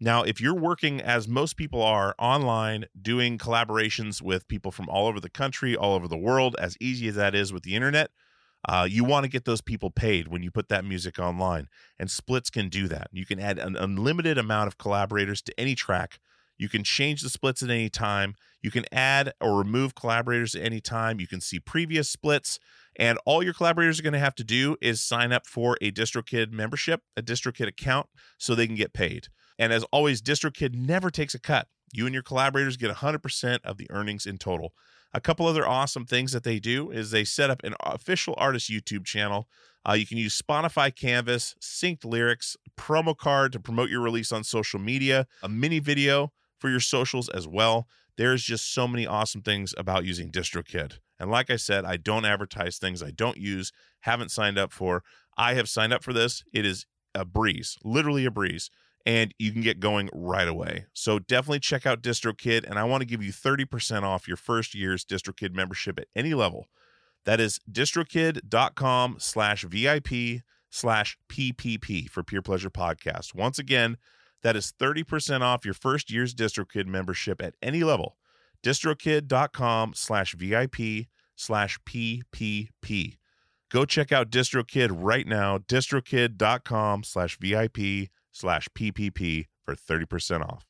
Now, if you're working as most people are online, doing collaborations with people from all over the country, all over the world, as easy as that is with the internet, uh, you want to get those people paid when you put that music online. And splits can do that. You can add an unlimited amount of collaborators to any track. You can change the splits at any time. You can add or remove collaborators at any time. You can see previous splits. And all your collaborators are going to have to do is sign up for a DistroKid membership, a DistroKid account, so they can get paid. And as always, DistroKid never takes a cut. You and your collaborators get 100% of the earnings in total. A couple other awesome things that they do is they set up an official artist YouTube channel. Uh, you can use Spotify Canvas, synced lyrics, promo card to promote your release on social media, a mini video for your socials as well. There's just so many awesome things about using DistroKid. And like I said, I don't advertise things I don't use, haven't signed up for. I have signed up for this. It is a breeze, literally a breeze and you can get going right away. So definitely check out DistroKid, and I want to give you 30% off your first year's DistroKid membership at any level. That is distrokid.com slash VIP slash PPP for Peer Pleasure Podcast. Once again, that is 30% off your first year's DistroKid membership at any level. distrokid.com slash VIP slash PPP. Go check out DistroKid right now, distrokid.com slash VIP slash PPP for 30% off.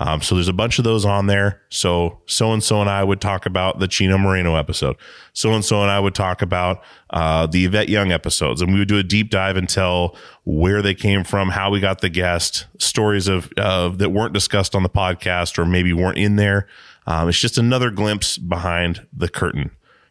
Um, so there's a bunch of those on there. So so and so and I would talk about the Chino Moreno episode. So and so and I would talk about uh, the Yvette Young episodes, and we would do a deep dive and tell where they came from, how we got the guest, stories of uh, that weren't discussed on the podcast or maybe weren't in there. Um, it's just another glimpse behind the curtain.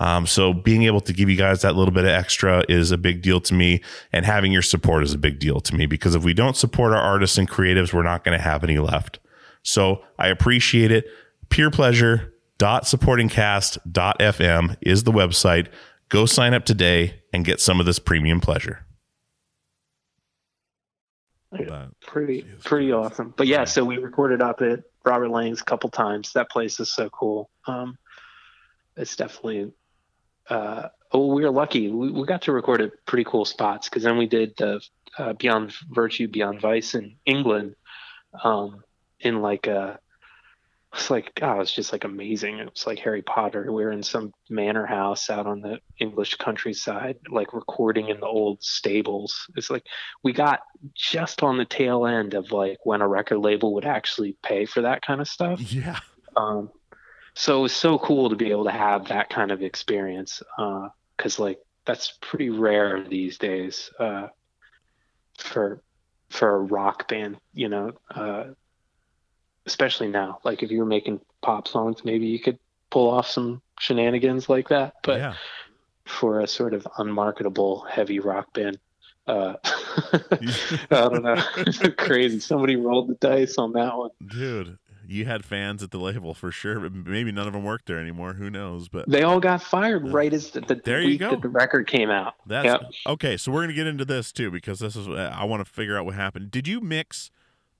Um, so being able to give you guys that little bit of extra is a big deal to me, and having your support is a big deal to me because if we don't support our artists and creatives, we're not going to have any left. So I appreciate it. Peer pleasure supportingcast.fm is the website. Go sign up today and get some of this premium pleasure. Yeah, pretty pretty awesome. But yeah, so we recorded up at Robert Lang's a couple times. That place is so cool. Um, it's definitely uh, oh, we were lucky. We, we got to record at pretty cool spots because then we did the uh, Beyond Virtue, Beyond Vice in England, um, in like a it's like God, it was just like amazing. It was like Harry Potter. We were in some manor house out on the English countryside, like recording in the old stables. It's like we got just on the tail end of like when a record label would actually pay for that kind of stuff. Yeah. Um, so it was so cool to be able to have that kind of experience because like that's pretty rare these days uh, for for a rock band, you know. Uh, especially now. Like if you were making pop songs, maybe you could pull off some shenanigans like that. But yeah. for a sort of unmarketable heavy rock band, uh, I don't know, crazy. Somebody rolled the dice on that one. Dude, you had fans at the label for sure, but maybe none of them work there anymore. Who knows? But They all got fired right as the, the There week that the record came out. That's Yep. okay. So we're gonna get into this too because this is I want to figure out what happened. Did you mix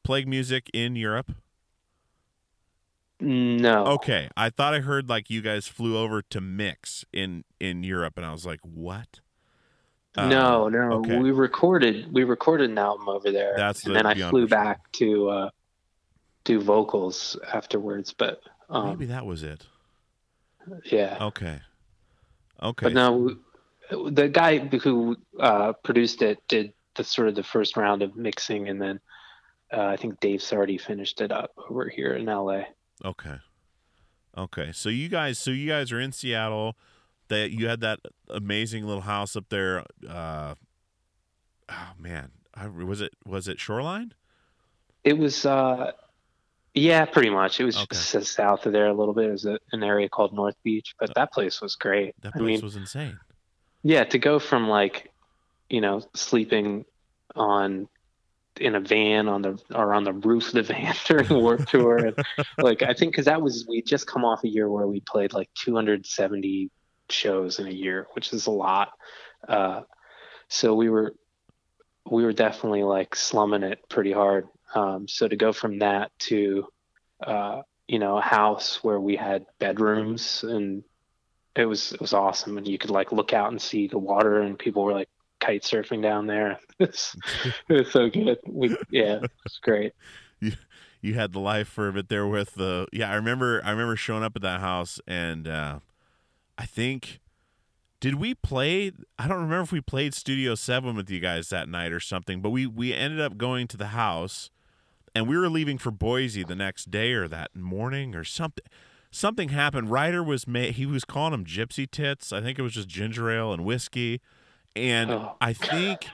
plague music in Europe? No. Okay, I thought I heard like you guys flew over to mix in in Europe, and I was like, what? Uh, no, no. okay. We recorded we recorded an album over there. That's and the then I flew back to uh do vocals afterwards, but um Maybe that was it. yeah. Okay. Okay. But no, the guy who uh, produced it did the sort of the first round of mixing, and then uh, I think Dave Sardi finished it up over here in LA. Okay. Okay. So you guys, so you guys are in Seattle. That you had that amazing little house up there. Uh, oh man, I, was it was it Shoreline? It was, uh, yeah, pretty much. It was Okay. just south of there a little bit. It was a, an area called North Beach, but that place was great. That I place mean, was insane. yeah, to go from like, you know, sleeping on in a van on the or on the roof of the van during the Warped Tour, and like I think because that was we just come off a year where we played like 270 shows in a year, which is a lot. Uh, so we were we were definitely like slumming it pretty hard. Um, so to go from that to uh, you know a house where we had bedrooms and it was it was awesome and you could like look out and see the water and people were like kite surfing down there. It was so good. We yeah, it's great. you you had the life for a bit there with the yeah i remember i remember showing up at that house and uh i think did we play i don't remember if we played studio 7 with you guys that night or something but we we ended up going to the house and we were leaving for boise the next day or that morning or something something happened ryder was ma- he was calling them gypsy tits i think it was just ginger ale and whiskey and Oh. i think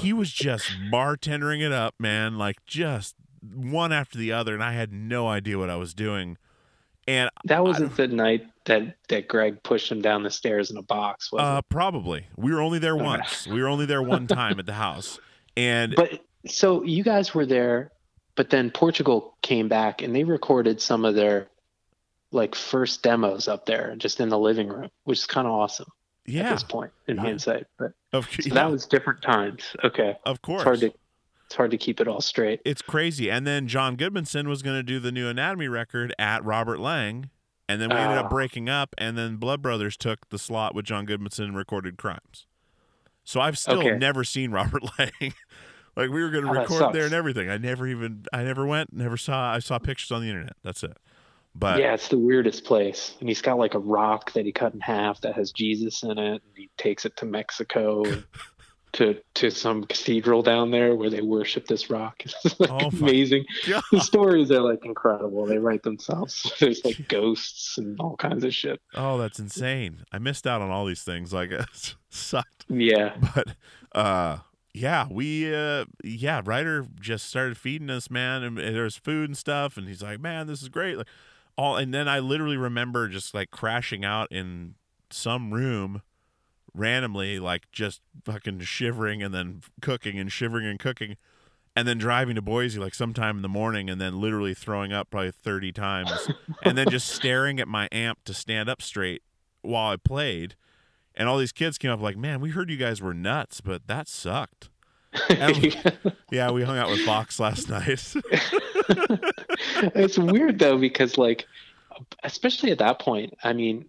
he was just bartendering it up, man, like just one after the other, and I had no idea what I was doing. And That wasn't the night that that Greg pushed him down the stairs in a box, was uh, probably we were only there once. We were only there one time at the house, and? But so you guys were there, but then Portugal came back and they recorded some of their like first demos up there just in the living room, which is kind of awesome Yeah. at this point in Yeah. hindsight. But of, so yeah, that was different times. Okay. of course. It's hard to it's hard to keep it all straight. it's crazy. And then John Goodmanson was going to do the new Anatomy record at Robert Lang, and then we ended up Oh. breaking up. And then Blood Brothers took the slot with John Goodmanson and recorded Crimes. So I've still Okay. never seen Robert Lang. Like we were going to Oh, record there and everything. I never even, I never went, never saw. I saw pictures on the internet. That's it. But yeah, it's the weirdest place. And he's got like a rock that he cut in half that has Jesus in it. And he takes it to Mexico to to some cathedral down there where they worship this rock. It's like Oh, amazing. God. The stories are like incredible. They write themselves. There's like ghosts and all kinds of shit. oh, that's insane. I missed out on all these things. Like it sucked. Yeah. but uh yeah we uh yeah ryder just started feeding us man and, and there was food and stuff and he's like man this is great like all and then i literally remember just like crashing out in some room randomly like just fucking shivering and then cooking and shivering and cooking and then driving to boise like sometime in the morning and then literally throwing up probably 30 times and then just staring at my amp to stand up straight while i played and all these kids came up like, "Man, we heard you guys were nuts, but that sucked." And- yeah, we hung out with Vaux last night. it's weird though because like especially at that point i mean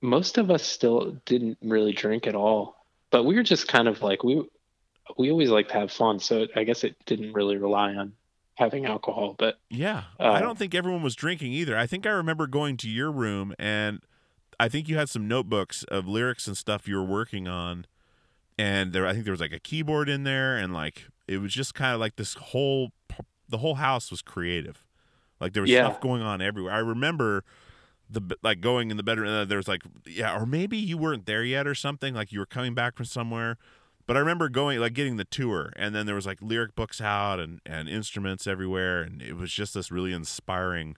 most of us still didn't really drink at all but we were just kind of like we we always like to have fun so i guess it didn't really rely on having alcohol, but Yeah. Uh, I don't think everyone was drinking either. I think I remember going to your room and I think you had some notebooks of lyrics and stuff you were working on. And there I think there was like a keyboard in there and like it was just kind of like this whole the whole house was creative. Like there was Yeah. stuff going on everywhere. I remember the like going in the bedroom and there was like yeah or maybe you weren't there yet or something like you were coming back from somewhere but i remember going like getting the tour and then there was like lyric books out and and instruments everywhere and it was just this really inspiring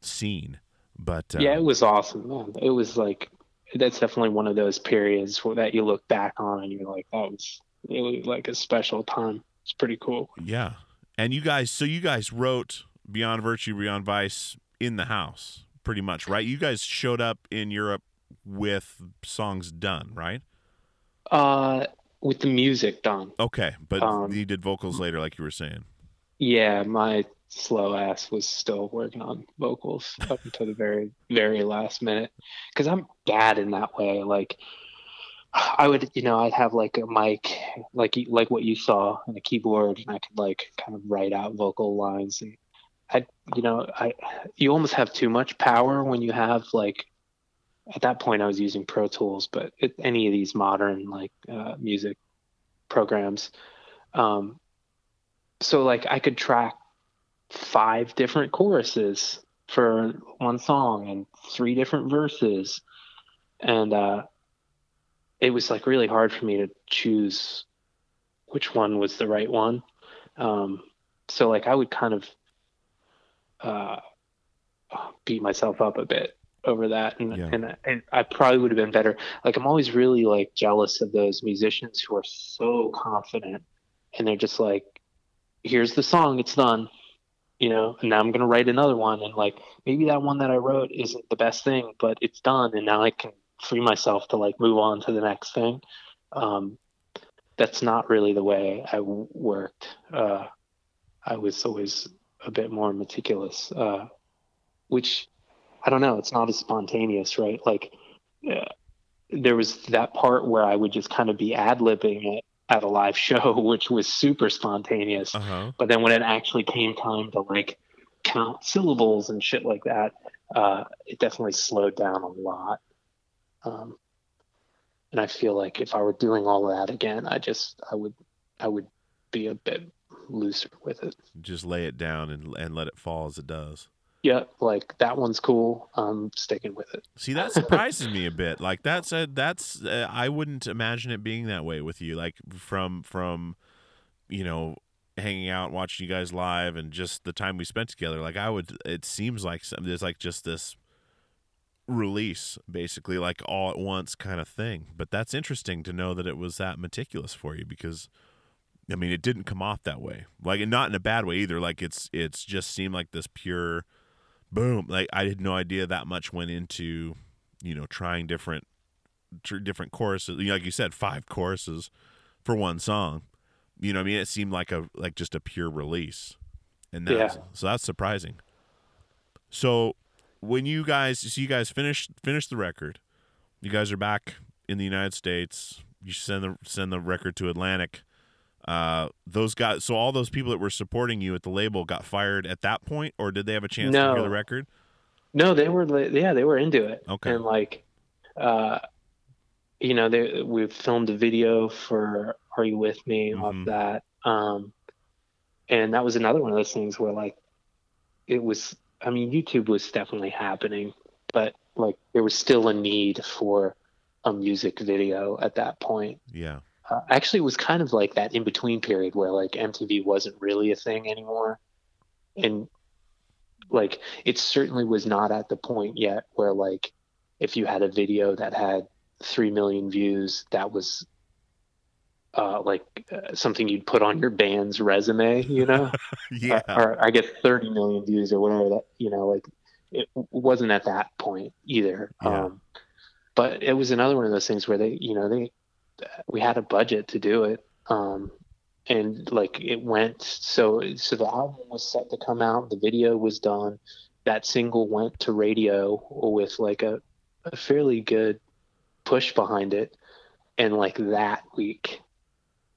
scene but uh, yeah, it was awesome, man. It was like that's definitely one of those periods where, that you look back on and you're like, that was really like a special time. It's pretty cool. yeah and you guys so you guys wrote beyond virtue beyond vice in the house pretty much right you guys showed up in europe with songs done right Uh, with the music done. okay but Um, you did vocals later like you were saying Yeah, my slow ass was still working on vocals up until the very, very last minute. Because I'm bad in that way. Like, I would, you know, I'd have like a mic, like like what you saw, and a keyboard, and I could like kind of write out vocal lines. And I, you know, I, you almost have too much power when you have like. At that point, I was using Pro Tools, but it, any of these modern like uh, music programs, um, so like I could track five different choruses for one song and three different verses. And uh it was like really hard for me to choose which one was the right one. Um so like I would kind of uh beat myself up a bit over that. And Yeah. and, and I probably would have been better. Like I'm always really like jealous of those musicians who are so confident and they're just like here's the song it's done you know and now i'm going to write another one and like maybe that one that i wrote isn't the best thing but it's done and now i can free myself to like move on to the next thing. Um, that's not really the way i worked. Uh, i was always a bit more meticulous uh, which i don't know it's not as spontaneous right? Like uh, there was that part where i would just kind of be ad-libbing it at a live show which was super spontaneous uh-huh but then when it actually came time to like count syllables and shit like that, uh, it definitely slowed down a lot. Um, and I feel like if I were doing all of that again, I just I would I would be a bit looser with it. just lay it down and and let it fall as it does Yeah, like that one's cool. I'm sticking with it. See, that surprises me a bit. Like that's a that's uh, I wouldn't imagine it being that way with you. Like from from you know hanging out, watching you guys live, and just the time we spent together. Like I would, it seems like some, there's like just this release, basically, like all at once kind of thing. But that's interesting to know that it was that meticulous for you because. I mean, it didn't come off that way. Like, and not in a bad way either. Like, it's it's just seemed like this pure, boom. Like, I had no idea that much went into, you know, trying different, tr- different courses You know, Like you said, five courses for one song. You know, I mean, it seemed like a like just a pure release, and that's Yeah. so that's surprising. So, when you guys, so you guys finish finish the record, you guys are back in the United States. You send the send the record to Atlantic. Uh, those guys, so all those people that were supporting you at the label got fired at that point, or did they have a chance to hear the record? No, they were yeah, they were into it. Okay. And like uh you know, they we filmed a video for Are You With Me Mhm. off that. Um and that was another one of those things where like it was I mean, YouTube was definitely happening, but like there was still a need for a music video at that point. Yeah, Uh, actually, it was kind of like that in between period where like MTV wasn't really a thing anymore, and like it certainly was not at the point yet where like if you had a video that had three million views, that was uh, like uh, something you'd put on your band's resume, you know, yeah, or, or I guess thirty million views or whatever that you know like it wasn't at that point either. Yeah. Um, but it was another one of those things where they, you know, they we had a budget to do it um and like it went so so the album was set to come out the video was done that single went to radio with like a, a fairly good push behind it and like that week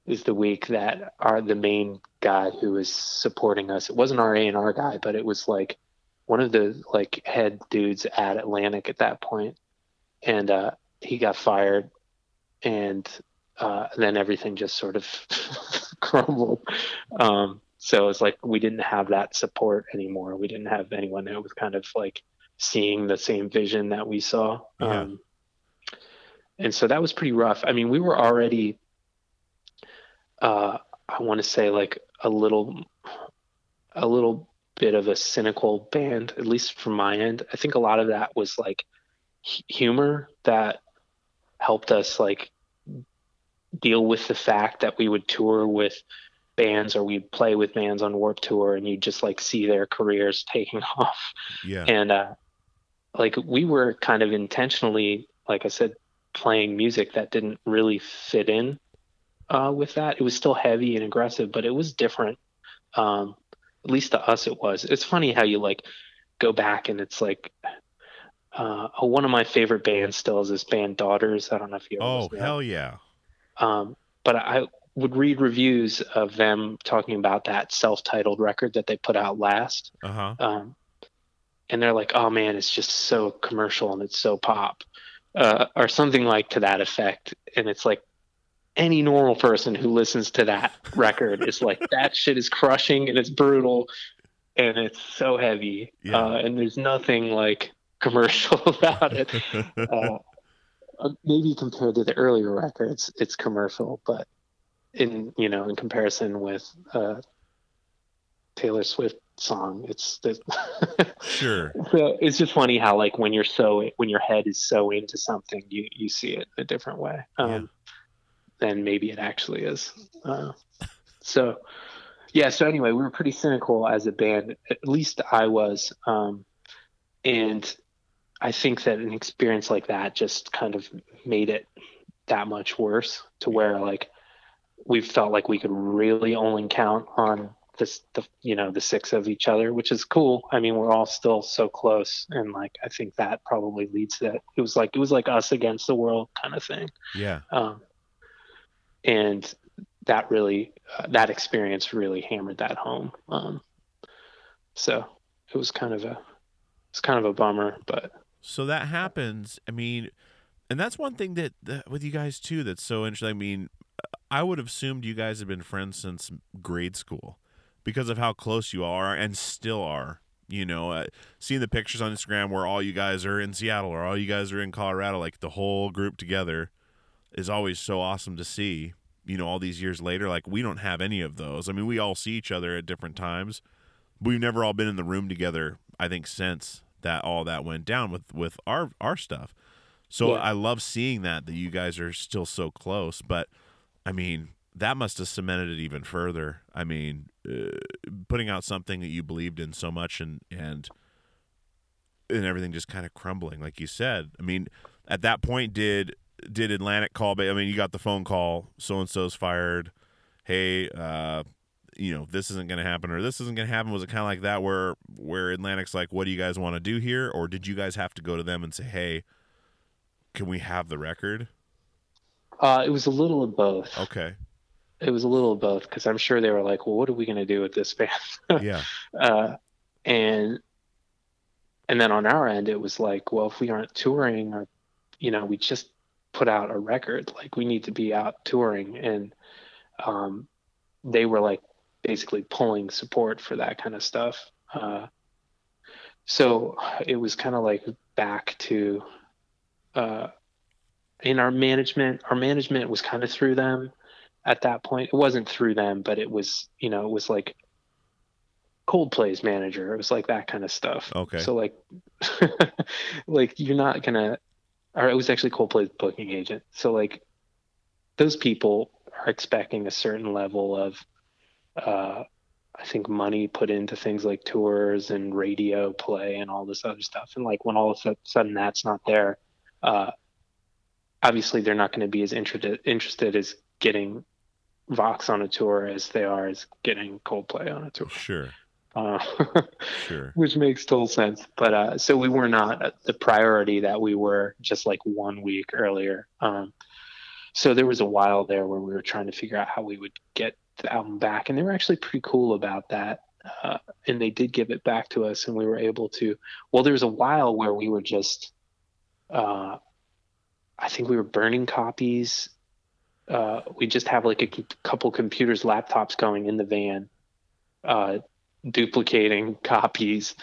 is the week that our the main guy who was supporting us. It wasn't our A and R guy, but it was like one of the like head dudes at Atlantic at that point, and uh, he got fired, and uh, then everything just sort of crumbled. Um, so it's like we didn't have that support anymore. We didn't have anyone that was kind of like seeing the same vision that we saw. Yeah. Um, and so that was pretty rough. I mean, we were already, uh, I want to say like a little, a little bit of a cynical band, at least from my end. I think a lot of that was like hu- humor that helped us like deal with the fact that we would tour with bands or we'd play with bands on Warped Tour and you'd just like see their careers taking off. Yeah. And uh like we were kind of intentionally, like I said, playing music that didn't really fit in uh with that. It was still heavy and aggressive, but it was different. Um at least to us it was. It's funny how you like go back and it's like uh one of my favorite bands still is this band Daughters. I don't know if you oh hell yeah. Um, but I would read reviews of them talking about that self-titled record that they put out last, Uh huh. um, and they're like, "Oh man, it's just so commercial and it's so pop," uh, or something like to that effect. And it's like any normal person who listens to that record is like, "That shit is crushing and it's brutal and it's so heavy, Yeah. uh, and there's nothing like commercial about it." uh, uh, maybe compared to the earlier records, it's commercial, but in you know in comparison with uh, Taylor Swift song, it's the Sure. so it's just funny how like when you're so when your head is so into something, you you see it a different way um, than maybe it actually is. Uh, so yeah. So anyway, we were pretty cynical as a band. At least I was, um, and I think that an experience like that just kind of made it that much worse to where like we felt like we could really only count on this the you know the six of each other which is cool. I mean we're all still so close and like i think that probably leads to that it was like it was like us against the world kind of thing. Yeah. um, and that really uh, that experience really hammered that home. Um, so it was kind of a it's kind of a bummer but So that happens. I mean, and that's one thing that, that with you guys too that's so interesting. I mean, I would have assumed you guys have been friends since grade school because of how close you are and still are. You know, uh, seeing the pictures on Instagram where all you guys are in Seattle or all you guys are in Colorado, like the whole group together, is always so awesome to see. You know, all these years later, like we don't have any of those. I mean, we all see each other at different times. We've never all been in the room together. I think since that all that went down with with our our stuff. So Yeah. I love seeing that that you guys are still so close. But I mean, that must have cemented it even further. I mean, uh, putting out something that you believed in so much and and and everything just kind of crumbling, like you said. I mean, at that point, did did Atlantic call? I mean, you got the phone call. So and so's fired. Hey, uh, you know this isn't going to happen or this isn't going to happen. Was it kind of like that where where Atlantic's like, what do you guys want to do here, or did you guys have to go to them and say, hey, can we have the record? uh, it was a little of both. Okay, it was a little of both because i'm sure they were like well what are we going to do with this band? Yeah, uh, and and then on our end it was like well if we aren't touring or you know we just put out a record like we need to be out touring. And um, they were like basically pulling support for that kind of stuff uh, so it was kind of like back to uh, in our management our management was kind of through them at that point it wasn't through them but it was you know it was like Coldplay's manager. It was like that kind of stuff. Okay. So like, like you're not gonna, or it was actually Coldplay's booking agent. So like, those people are expecting a certain level of, uh, I think money put into things like tours and radio play and all this other stuff. And like when all of a sudden that's not there, uh, obviously they're not going to be as interested interested as getting Vaux on a tour as they are as getting Coldplay on a tour sure, uh, sure, which makes total sense. But uh, so we were not the priority that we were just like one week earlier. Um, so there was a while there where we were trying to figure out how we would get the album back, and they were actually pretty cool about that. Uh, and they did give it back to us, and we were able to. Well, there was a while where we were just, uh, I think we were burning copies. Uh, we just have like a couple computers, laptops going in the van, uh, duplicating copies,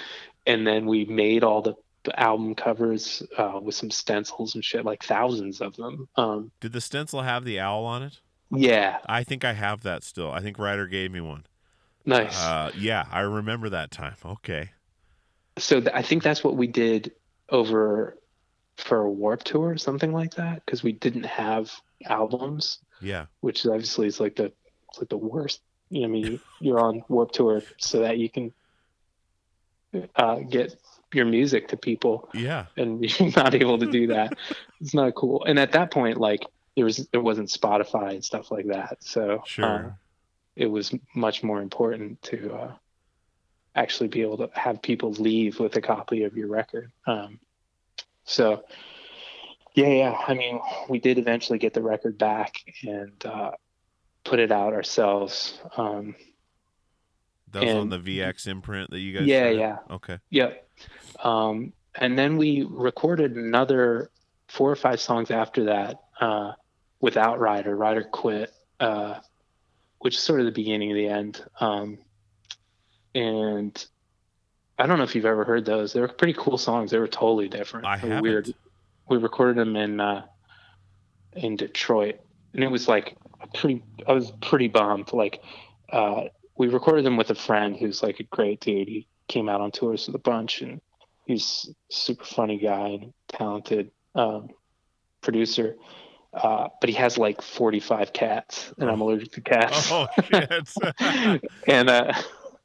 and then we made all the, the album covers uh, with some stencils and shit, like thousands of them. Um, Did the stencil have the owl on it? Yeah, I think I have that still. I think Ryder gave me one. nice. Uh, yeah, I remember that time. Okay. so th- I think that's what we did over for a Warped Tour or something like that because we didn't have albums, Yeah. which obviously is like the it's like the worst. You know, I mean, you're on Warped Tour so that you can uh, get your music to people, Yeah. and you're not able to do that. it's not cool. And at that point, like there was there wasn't Spotify and stuff like that, so Sure. uh, it was much more important to uh, actually be able to have people leave with a copy of your record. Um, so, yeah, yeah. I mean, we did eventually get the record back and uh, put it out ourselves. Um, That was on the VX imprint that you guys. Yeah, did? yeah. Okay. Yep. Um, and then we recorded another four or five songs after that uh, without Ryder. Ryder quit, uh, which is sort of the beginning of the end. Um, and I don't know if you've ever heard those. They were pretty cool songs. They were totally different. I haven't. Weird. We recorded them in uh, in Detroit, and it was like pretty. I was pretty bummed. Like uh, we recorded them with a friend who's like a great dude. He came out on tours with a bunch, and he's a super funny guy and talented um, producer. Uh, but he has like 45 cats, and I'm allergic to cats. Oh shit. and uh,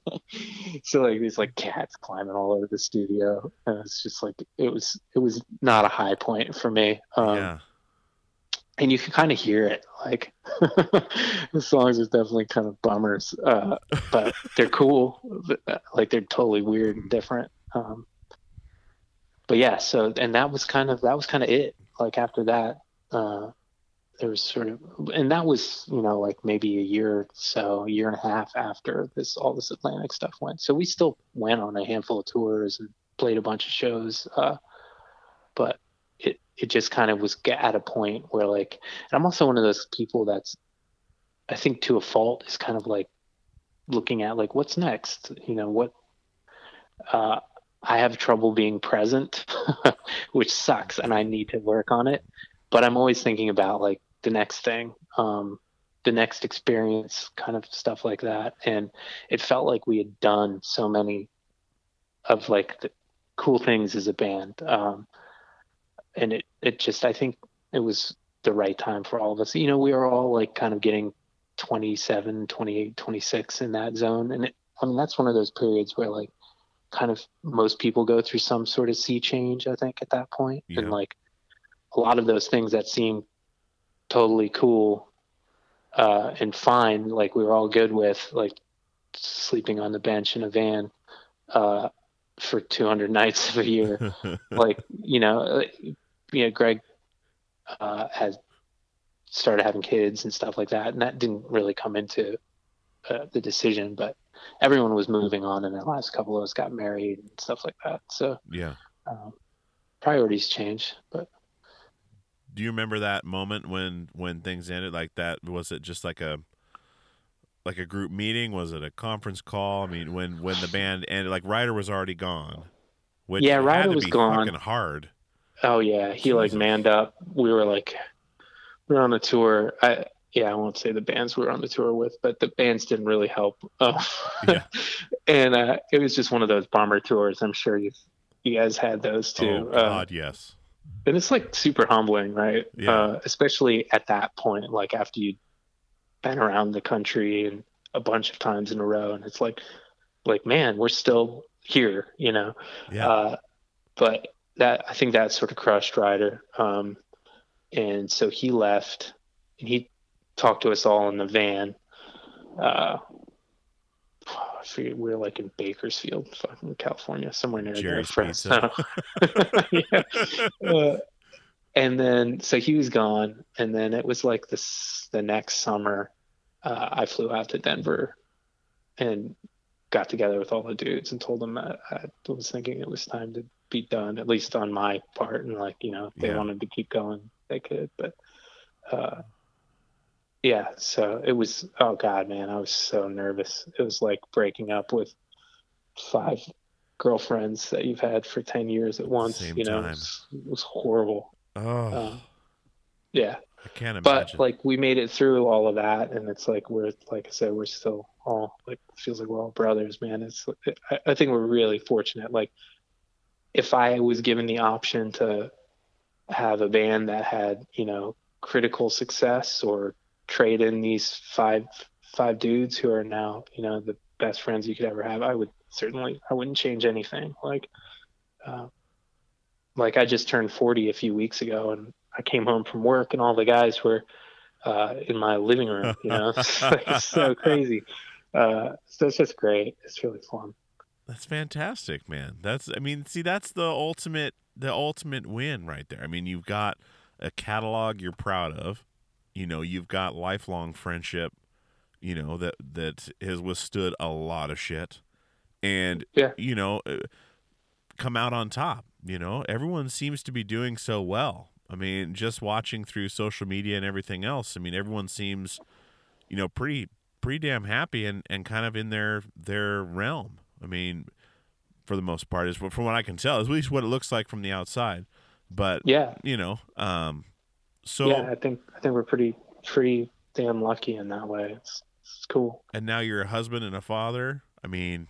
so like these like cats climbing all over the studio, and it's just like it was it was not a high point for me. Um, yeah. and you can kind of hear it like the songs are definitely kind of bummers uh, but they're cool like they're totally weird and different um, but yeah so and that was kind of that was kind of it like after that uh, there was sort of and that was you know like maybe a year or so year and a half after this all this atlantic stuff went. So we still went on a handful of tours and played a bunch of shows uh, but it it just kind of was at a point where like and I'm also one of those people that's I think to a fault is kind of like looking at like what's next? You know what uh I have trouble being present which sucks and I need to work on it but I'm always thinking about like the next thing um the next experience kind of stuff like that and it felt like we had done so many of like the cool things as a band um and it it just I think it was the right time for all of us. You know, we were all like kind of getting 27, 28, 26 in that zone, and it, I mean that's one of those periods where like kind of most people go through some sort of sea change. I think at that point, Yeah. and like a lot of those things that seem totally cool uh, and fine, like we were all good with, like sleeping on the bench in a van uh, for 200 nights of a year like you know you know greg uh had started having kids and stuff like that and that didn't really come into uh, the decision but everyone was moving on and the last couple of us got married and stuff like that so yeah. um, priorities change but Do you remember that moment when when things ended like that? Was it just like a like a group meeting? Was it a conference call? I mean, when when the band ended, like Ryder was already gone. Which Yeah, Ryder was gone. Fucking hard. oh yeah he like manned up we were like we were on the tour i yeah i won't say the bands we were on the tour with but the bands didn't really help uh, Yeah. and uh it was just one of those bomber tours i'm sure you you guys had those too Oh God, yes. And it's like super humbling right Yeah. uh, especially at that point like after you'd been around the country and a bunch of times in a row and it's like like man we're still here you know Yeah. uh, but that i think that sort of crushed ryder um, and so he left and he talked to us all in the van uh, I forget, we were like in Bakersfield, fucking California, somewhere near Jerry's there. Pizza. Yeah. Uh, and then so he was gone, and then it was like this the next summer, uh, I flew out to Denver, and got together with all the dudes and told them that I was thinking it was time to be done, at least on my part, and like you know if they Yeah. wanted to keep going, they could, but. Uh, yeah, so it was oh god, man, I was so nervous. It was like breaking up with five girlfriends that you've had for 10 years at once, Same you know. It was, it was horrible. Oh, Um, yeah. I can't imagine. But like we made it through all of that and it's like we're like I said we're still all like feels like we're all brothers, man. It's I, I think we're really fortunate like if I was given the option to have a band that had, you know, critical success or trade in these five five dudes who are now, you know, the best friends you could ever have, I would certainly I wouldn't change anything. Like uh, like I just turned 40 a few weeks ago and I came home from work and all the guys were uh, in my living room, you know, it's, like, it's so crazy. Uh, so it's just great. It's really fun. That's fantastic, man. That's I mean, see that's the ultimate the ultimate win right there. I mean, you've got a catalog you're proud of. You know, you've got lifelong friendship, you know, that that has withstood a lot of shit. And Yeah. you know, uh, come out on top, you know. Everyone seems to be doing so well. I mean, just watching through social media and everything else, I mean, everyone seems you know, pretty pretty damn happy and, and kind of in their their realm. I mean, for the most part, is from what I can tell, is at least what it looks like from the outside. But Yeah. you know, um, so yeah, I think I think we're pretty pretty damn lucky in that way. It's it's cool. and now you're a husband and a father. I mean,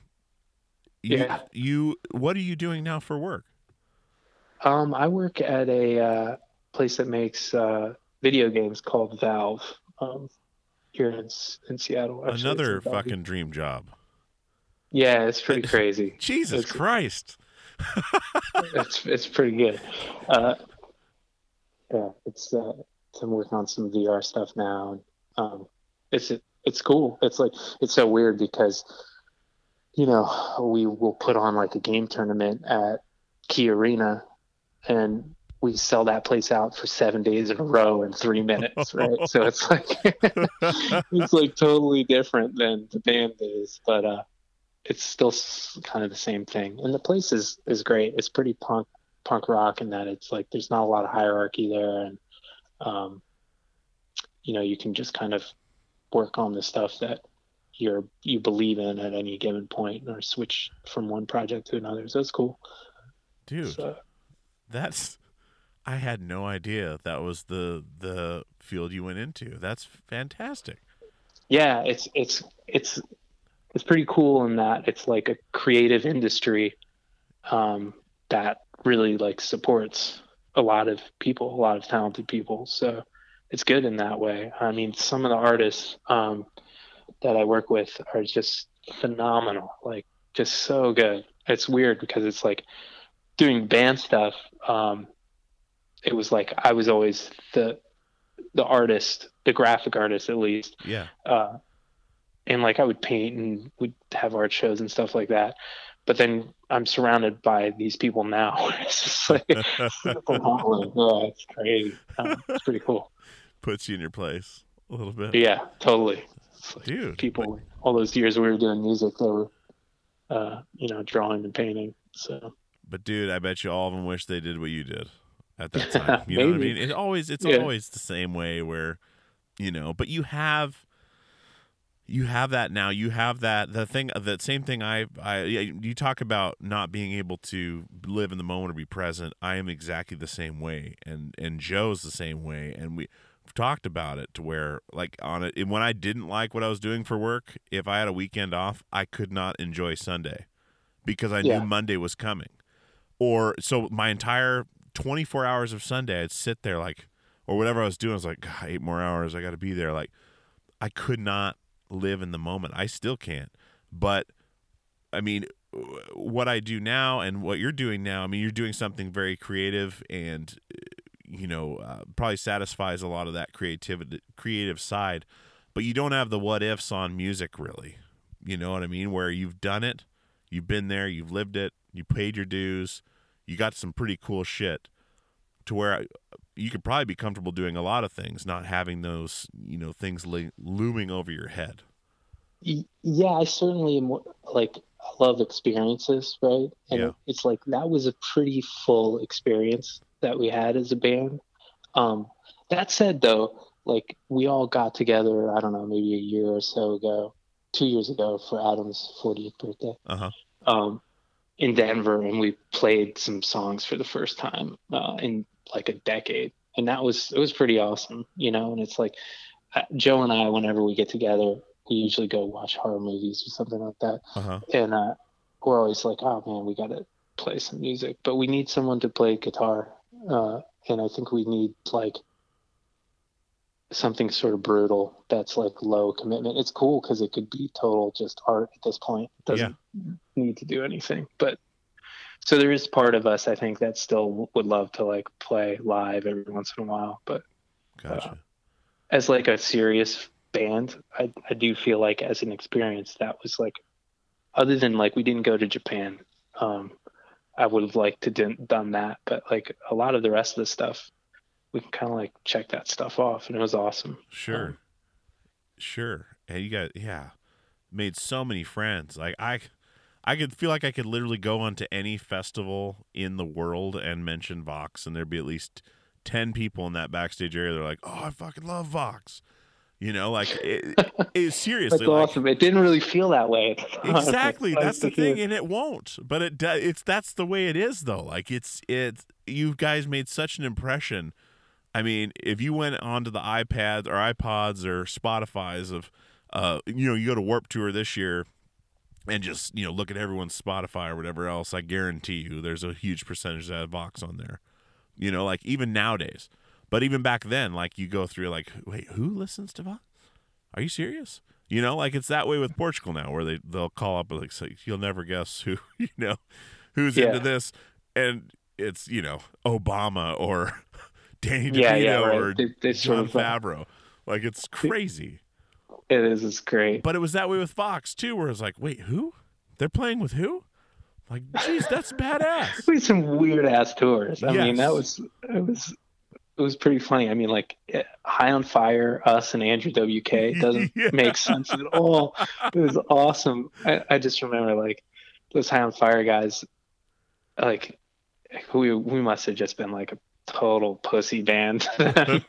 you, Yeah. you what are you doing now for work? Um, I work at a uh, place that makes uh, video games called Valve. Um, here in in Seattle. Actually, Another in fucking dream job. Yeah, it's pretty crazy. Jesus It's- Christ. it's it's pretty good. Uh, yeah, it's uh, I'm working on some VR stuff now. Um, it's it's cool. It's like it's so weird because you know we will put on like a game tournament at Key Arena, and we sell that place out for seven days in a row in three minutes, right? so it's like it's like totally different than the band days, but uh, it's still kind of the same thing. And the place is is great. It's pretty punk punk rock and that it's like there's not a lot of hierarchy there, and um, you know you can just kind of work on the stuff that you're you believe in at any given point, or switch from one project to another. So it's cool. Dude, So, that's I had no idea that was the the field you went into. That's fantastic. yeah it's it's it's it's pretty cool in that it's like a creative industry um, that really like supports a lot of people a lot of talented people so it's good in that way i mean some of the artists um, that i work with are just phenomenal like just so good it's weird because it's like doing band stuff um, it was like i was always the the artist the graphic artist at least Yeah. uh, and like I would paint and we'd have art shows and stuff like that. But then I'm surrounded by these people now. it's just like phenomenal. yeah, it's crazy. Um, it's pretty cool. Puts you in your place a little bit. Yeah, totally. Like Dude. people all those years we were doing music, they were, uh, you know, drawing and painting. So But dude, I bet you all of them wish they did what you did at that time. You know what I mean? It always it's Yeah. always the same way where you know, but you have you have that now. You have that the thing that same thing I I you talk about not being able to live in the moment or be present. I am exactly the same way and and Joe's the same way and we talked about it to where like on it when I didn't like what I was doing for work, if I had a weekend off, I could not enjoy Sunday because I Yeah. knew Monday was coming. Or so my entire 24 hours of Sunday, I'd sit there like, or whatever I was doing, I was like, God, eight more hours, I got to be there. Like, I could not live in the moment. I still can't. But I mean, what I do now and what you're doing now, I mean, you're doing something very creative and, uh, you know, uh, probably satisfies a lot of that creativity, creative side. But you don't have the what ifs on music, really. You know what I mean? Where you've done it, you've been there, you've lived it, you paid your dues, you got some pretty cool shit. To where you could probably be comfortable doing a lot of things, not having those you know things lo- looming over your head. Yeah i certainly am like i love experiences right and Yeah. it's like that was a pretty full experience that we had as a band um that said though like we all got together i don't know maybe a year or so ago two years ago for adam's 40th birthday Uh huh. um in denver and we played some songs for the first time uh in like a decade. And that was it was pretty awesome you know? And it's like uh, joe and i whenever we get together we usually go watch horror movies or something like that. Uh huh. and uh we're always like oh man we gotta play some music. But we need someone to play guitar uh and i think we need like something sort of brutal that's like low commitment. It's cool because it could be total just art at this point. It doesn't need to do anything. But so there is part of us i think that still would love to like play live every once in a while but Gotcha. as like a serious band I, I do feel like as an experience that was like other than like we didn't go to japan um i would have liked to done done that but like a lot of the rest of the stuff we can kind of like check that stuff off and it was awesome Sure. Um, sure. And you got yeah, made so many friends. Like I I could feel like I could literally go onto any festival in the world and mention Vaux and there'd be at least 10 people in that backstage area they're like, "Oh, I fucking love Vaux." You know, like it, it seriously that's like, awesome. It didn't really feel that way at the time. exactly. That's the thing and it won't but it does it's that's the way it is though. Like it's it's you guys made such an impression. I mean if you went onto the ipads or ipods or spotify's of uh you know you go to Warped Tour this year and just you know look at everyone's spotify or whatever else i guarantee you there's a huge percentage that have Vaux on there. You know like even nowadays. But even back then like you go through like wait who listens to Vaux? Are you serious? You know like it's that way with portugal now where they they'll call up and like say you'll never guess who you know who's Yeah. into this? And it's you know obama or danny devito Yeah, yeah, right. or They- they sort of, uh, favreau. Like it's crazy it is it's great but it was that way with Vaux too where it's like wait who they're playing with who like geez that's badass we had some weird ass tours. I mean, that was it was it was pretty funny. I mean, like eh, High on Fire, us and Andrew WK doesn't Yeah. make sense at all. It was awesome. I, I just remember like those High on Fire guys, like we we must have just been like a total pussy band. That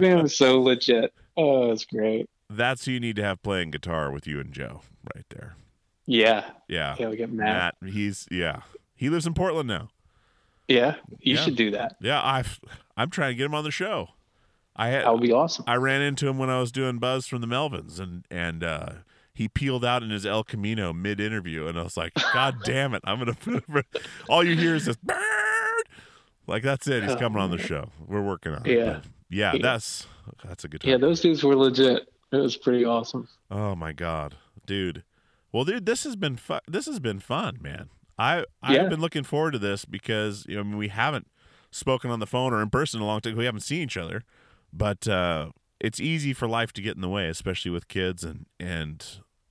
band was so legit. Oh, that's great. that's who you need to have playing guitar with you and joe right there Yeah, yeah yeah, we get mad. matt he's yeah he lives in portland now Yeah, you Yeah. should do that. Yeah, I've I'm trying to get him on the show. I had That would be awesome. I ran into him when I was doing Buzz from the Melvins, and and uh, he peeled out in his El Camino mid interview, and I was like, God damn it, I'm gonna put all you hear is this bird. Like that's it. He's coming on the show. We're working on it. Yeah. But yeah, Yeah. that's that's a good. Yeah, those dudes were legit. It was pretty awesome. Oh my god, dude. Well, dude, this has been fun. This has been fun, man. I I've Yeah. been looking forward to this because you know I mean, we haven't spoken on the phone or in person in a long time. We haven't seen each other, but uh, it's easy for life to get in the way, especially with kids and and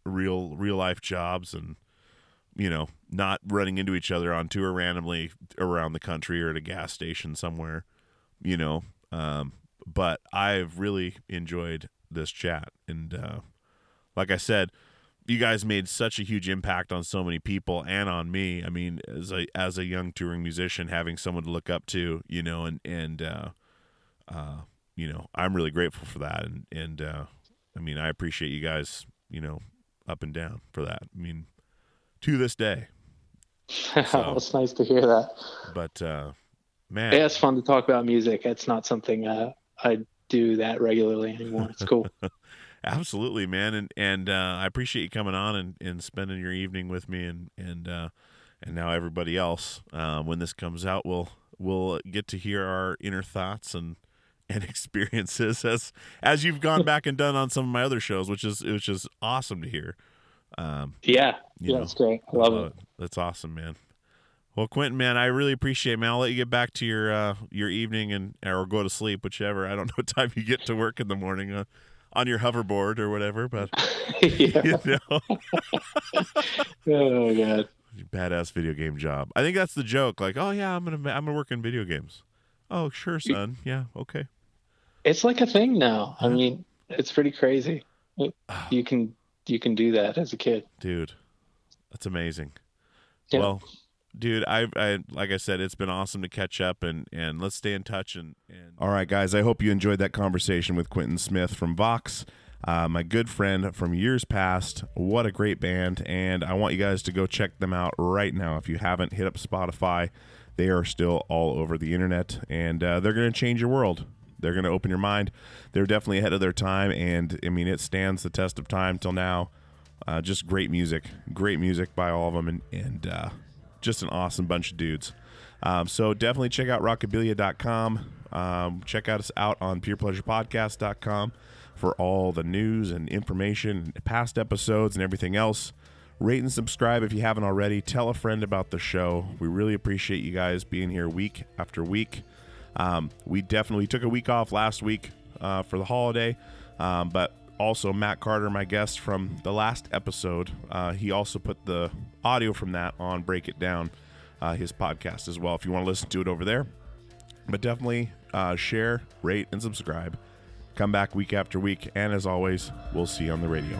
real real life jobs and you know not running into each other on tour randomly around the country or at a gas station somewhere. You know, um, but I've really enjoyed this chat and uh, like I said, you guys made such a huge impact on so many people and on me. I mean, as a as a young touring musician, having someone to look up to, you know, and and uh, uh, you know, I'm really grateful for that. And and uh, I mean, I appreciate you guys, you know, up and down for that. I mean, to this day. So- it's nice to hear that. But uh, man, Yeah, it's fun to talk about music. It's not something uh, I do that regularly anymore. It's cool. Absolutely, man, and and uh, I appreciate you coming on and, and spending your evening with me, and and uh, and now everybody else. Uh, when this comes out, we'll we'll get to hear our inner thoughts and and experiences as as you've gone back and done on some of my other shows, which is which is awesome to hear. Um, yeah, yeah, know, it's great. I love it. That's awesome, man. Well, Quentin, man, I really appreciate it, man. I'll let you get back to your uh, your evening and or go to sleep, whichever. I don't know what time you get to work in the morning uh, on your hoverboard or whatever, but yeah. you know, Oh god. badass video game job. I think that's the joke. Like, oh yeah, I'm gonna I'm gonna work in video games. Oh sure, son. Yeah, okay. It's like a thing now. I mean, it's pretty crazy. You can you can do that as a kid. Dude, that's amazing. Yeah. Well, dude, I, I like I said, it's been awesome to catch up and and let's stay in touch and and. All right, guys. I hope you enjoyed that conversation with Quentin Smith from Vaux, uh, my good friend from years past. What a great band, and I want you guys to go check them out right now. If you haven't, hit up Spotify. They are still all over the internet, and uh, they're going to change your world. They're going to open your mind. They're definitely ahead of their time, and I mean, it stands the test of time till now. Uh, just great music, great music by all of them, and, and uh, just an awesome bunch of dudes. Um, so definitely check out rockabilia.com. Um, check out us out on purepleasurepodcast.com for all the news and information, past episodes, and everything else. Rate and subscribe if you haven't already. Tell a friend about the show. We really appreciate you guys being here week after week. Um, we definitely took a week off last week uh, for the holiday, um, but also Matt Carter, my guest from the last episode, uh, he also put the audio from that on Break It Down, uh, his podcast as well. If you want to listen to it over there, but definitely uh, share, rate, and subscribe. Come back week after week, and as always, we'll see you on the radio.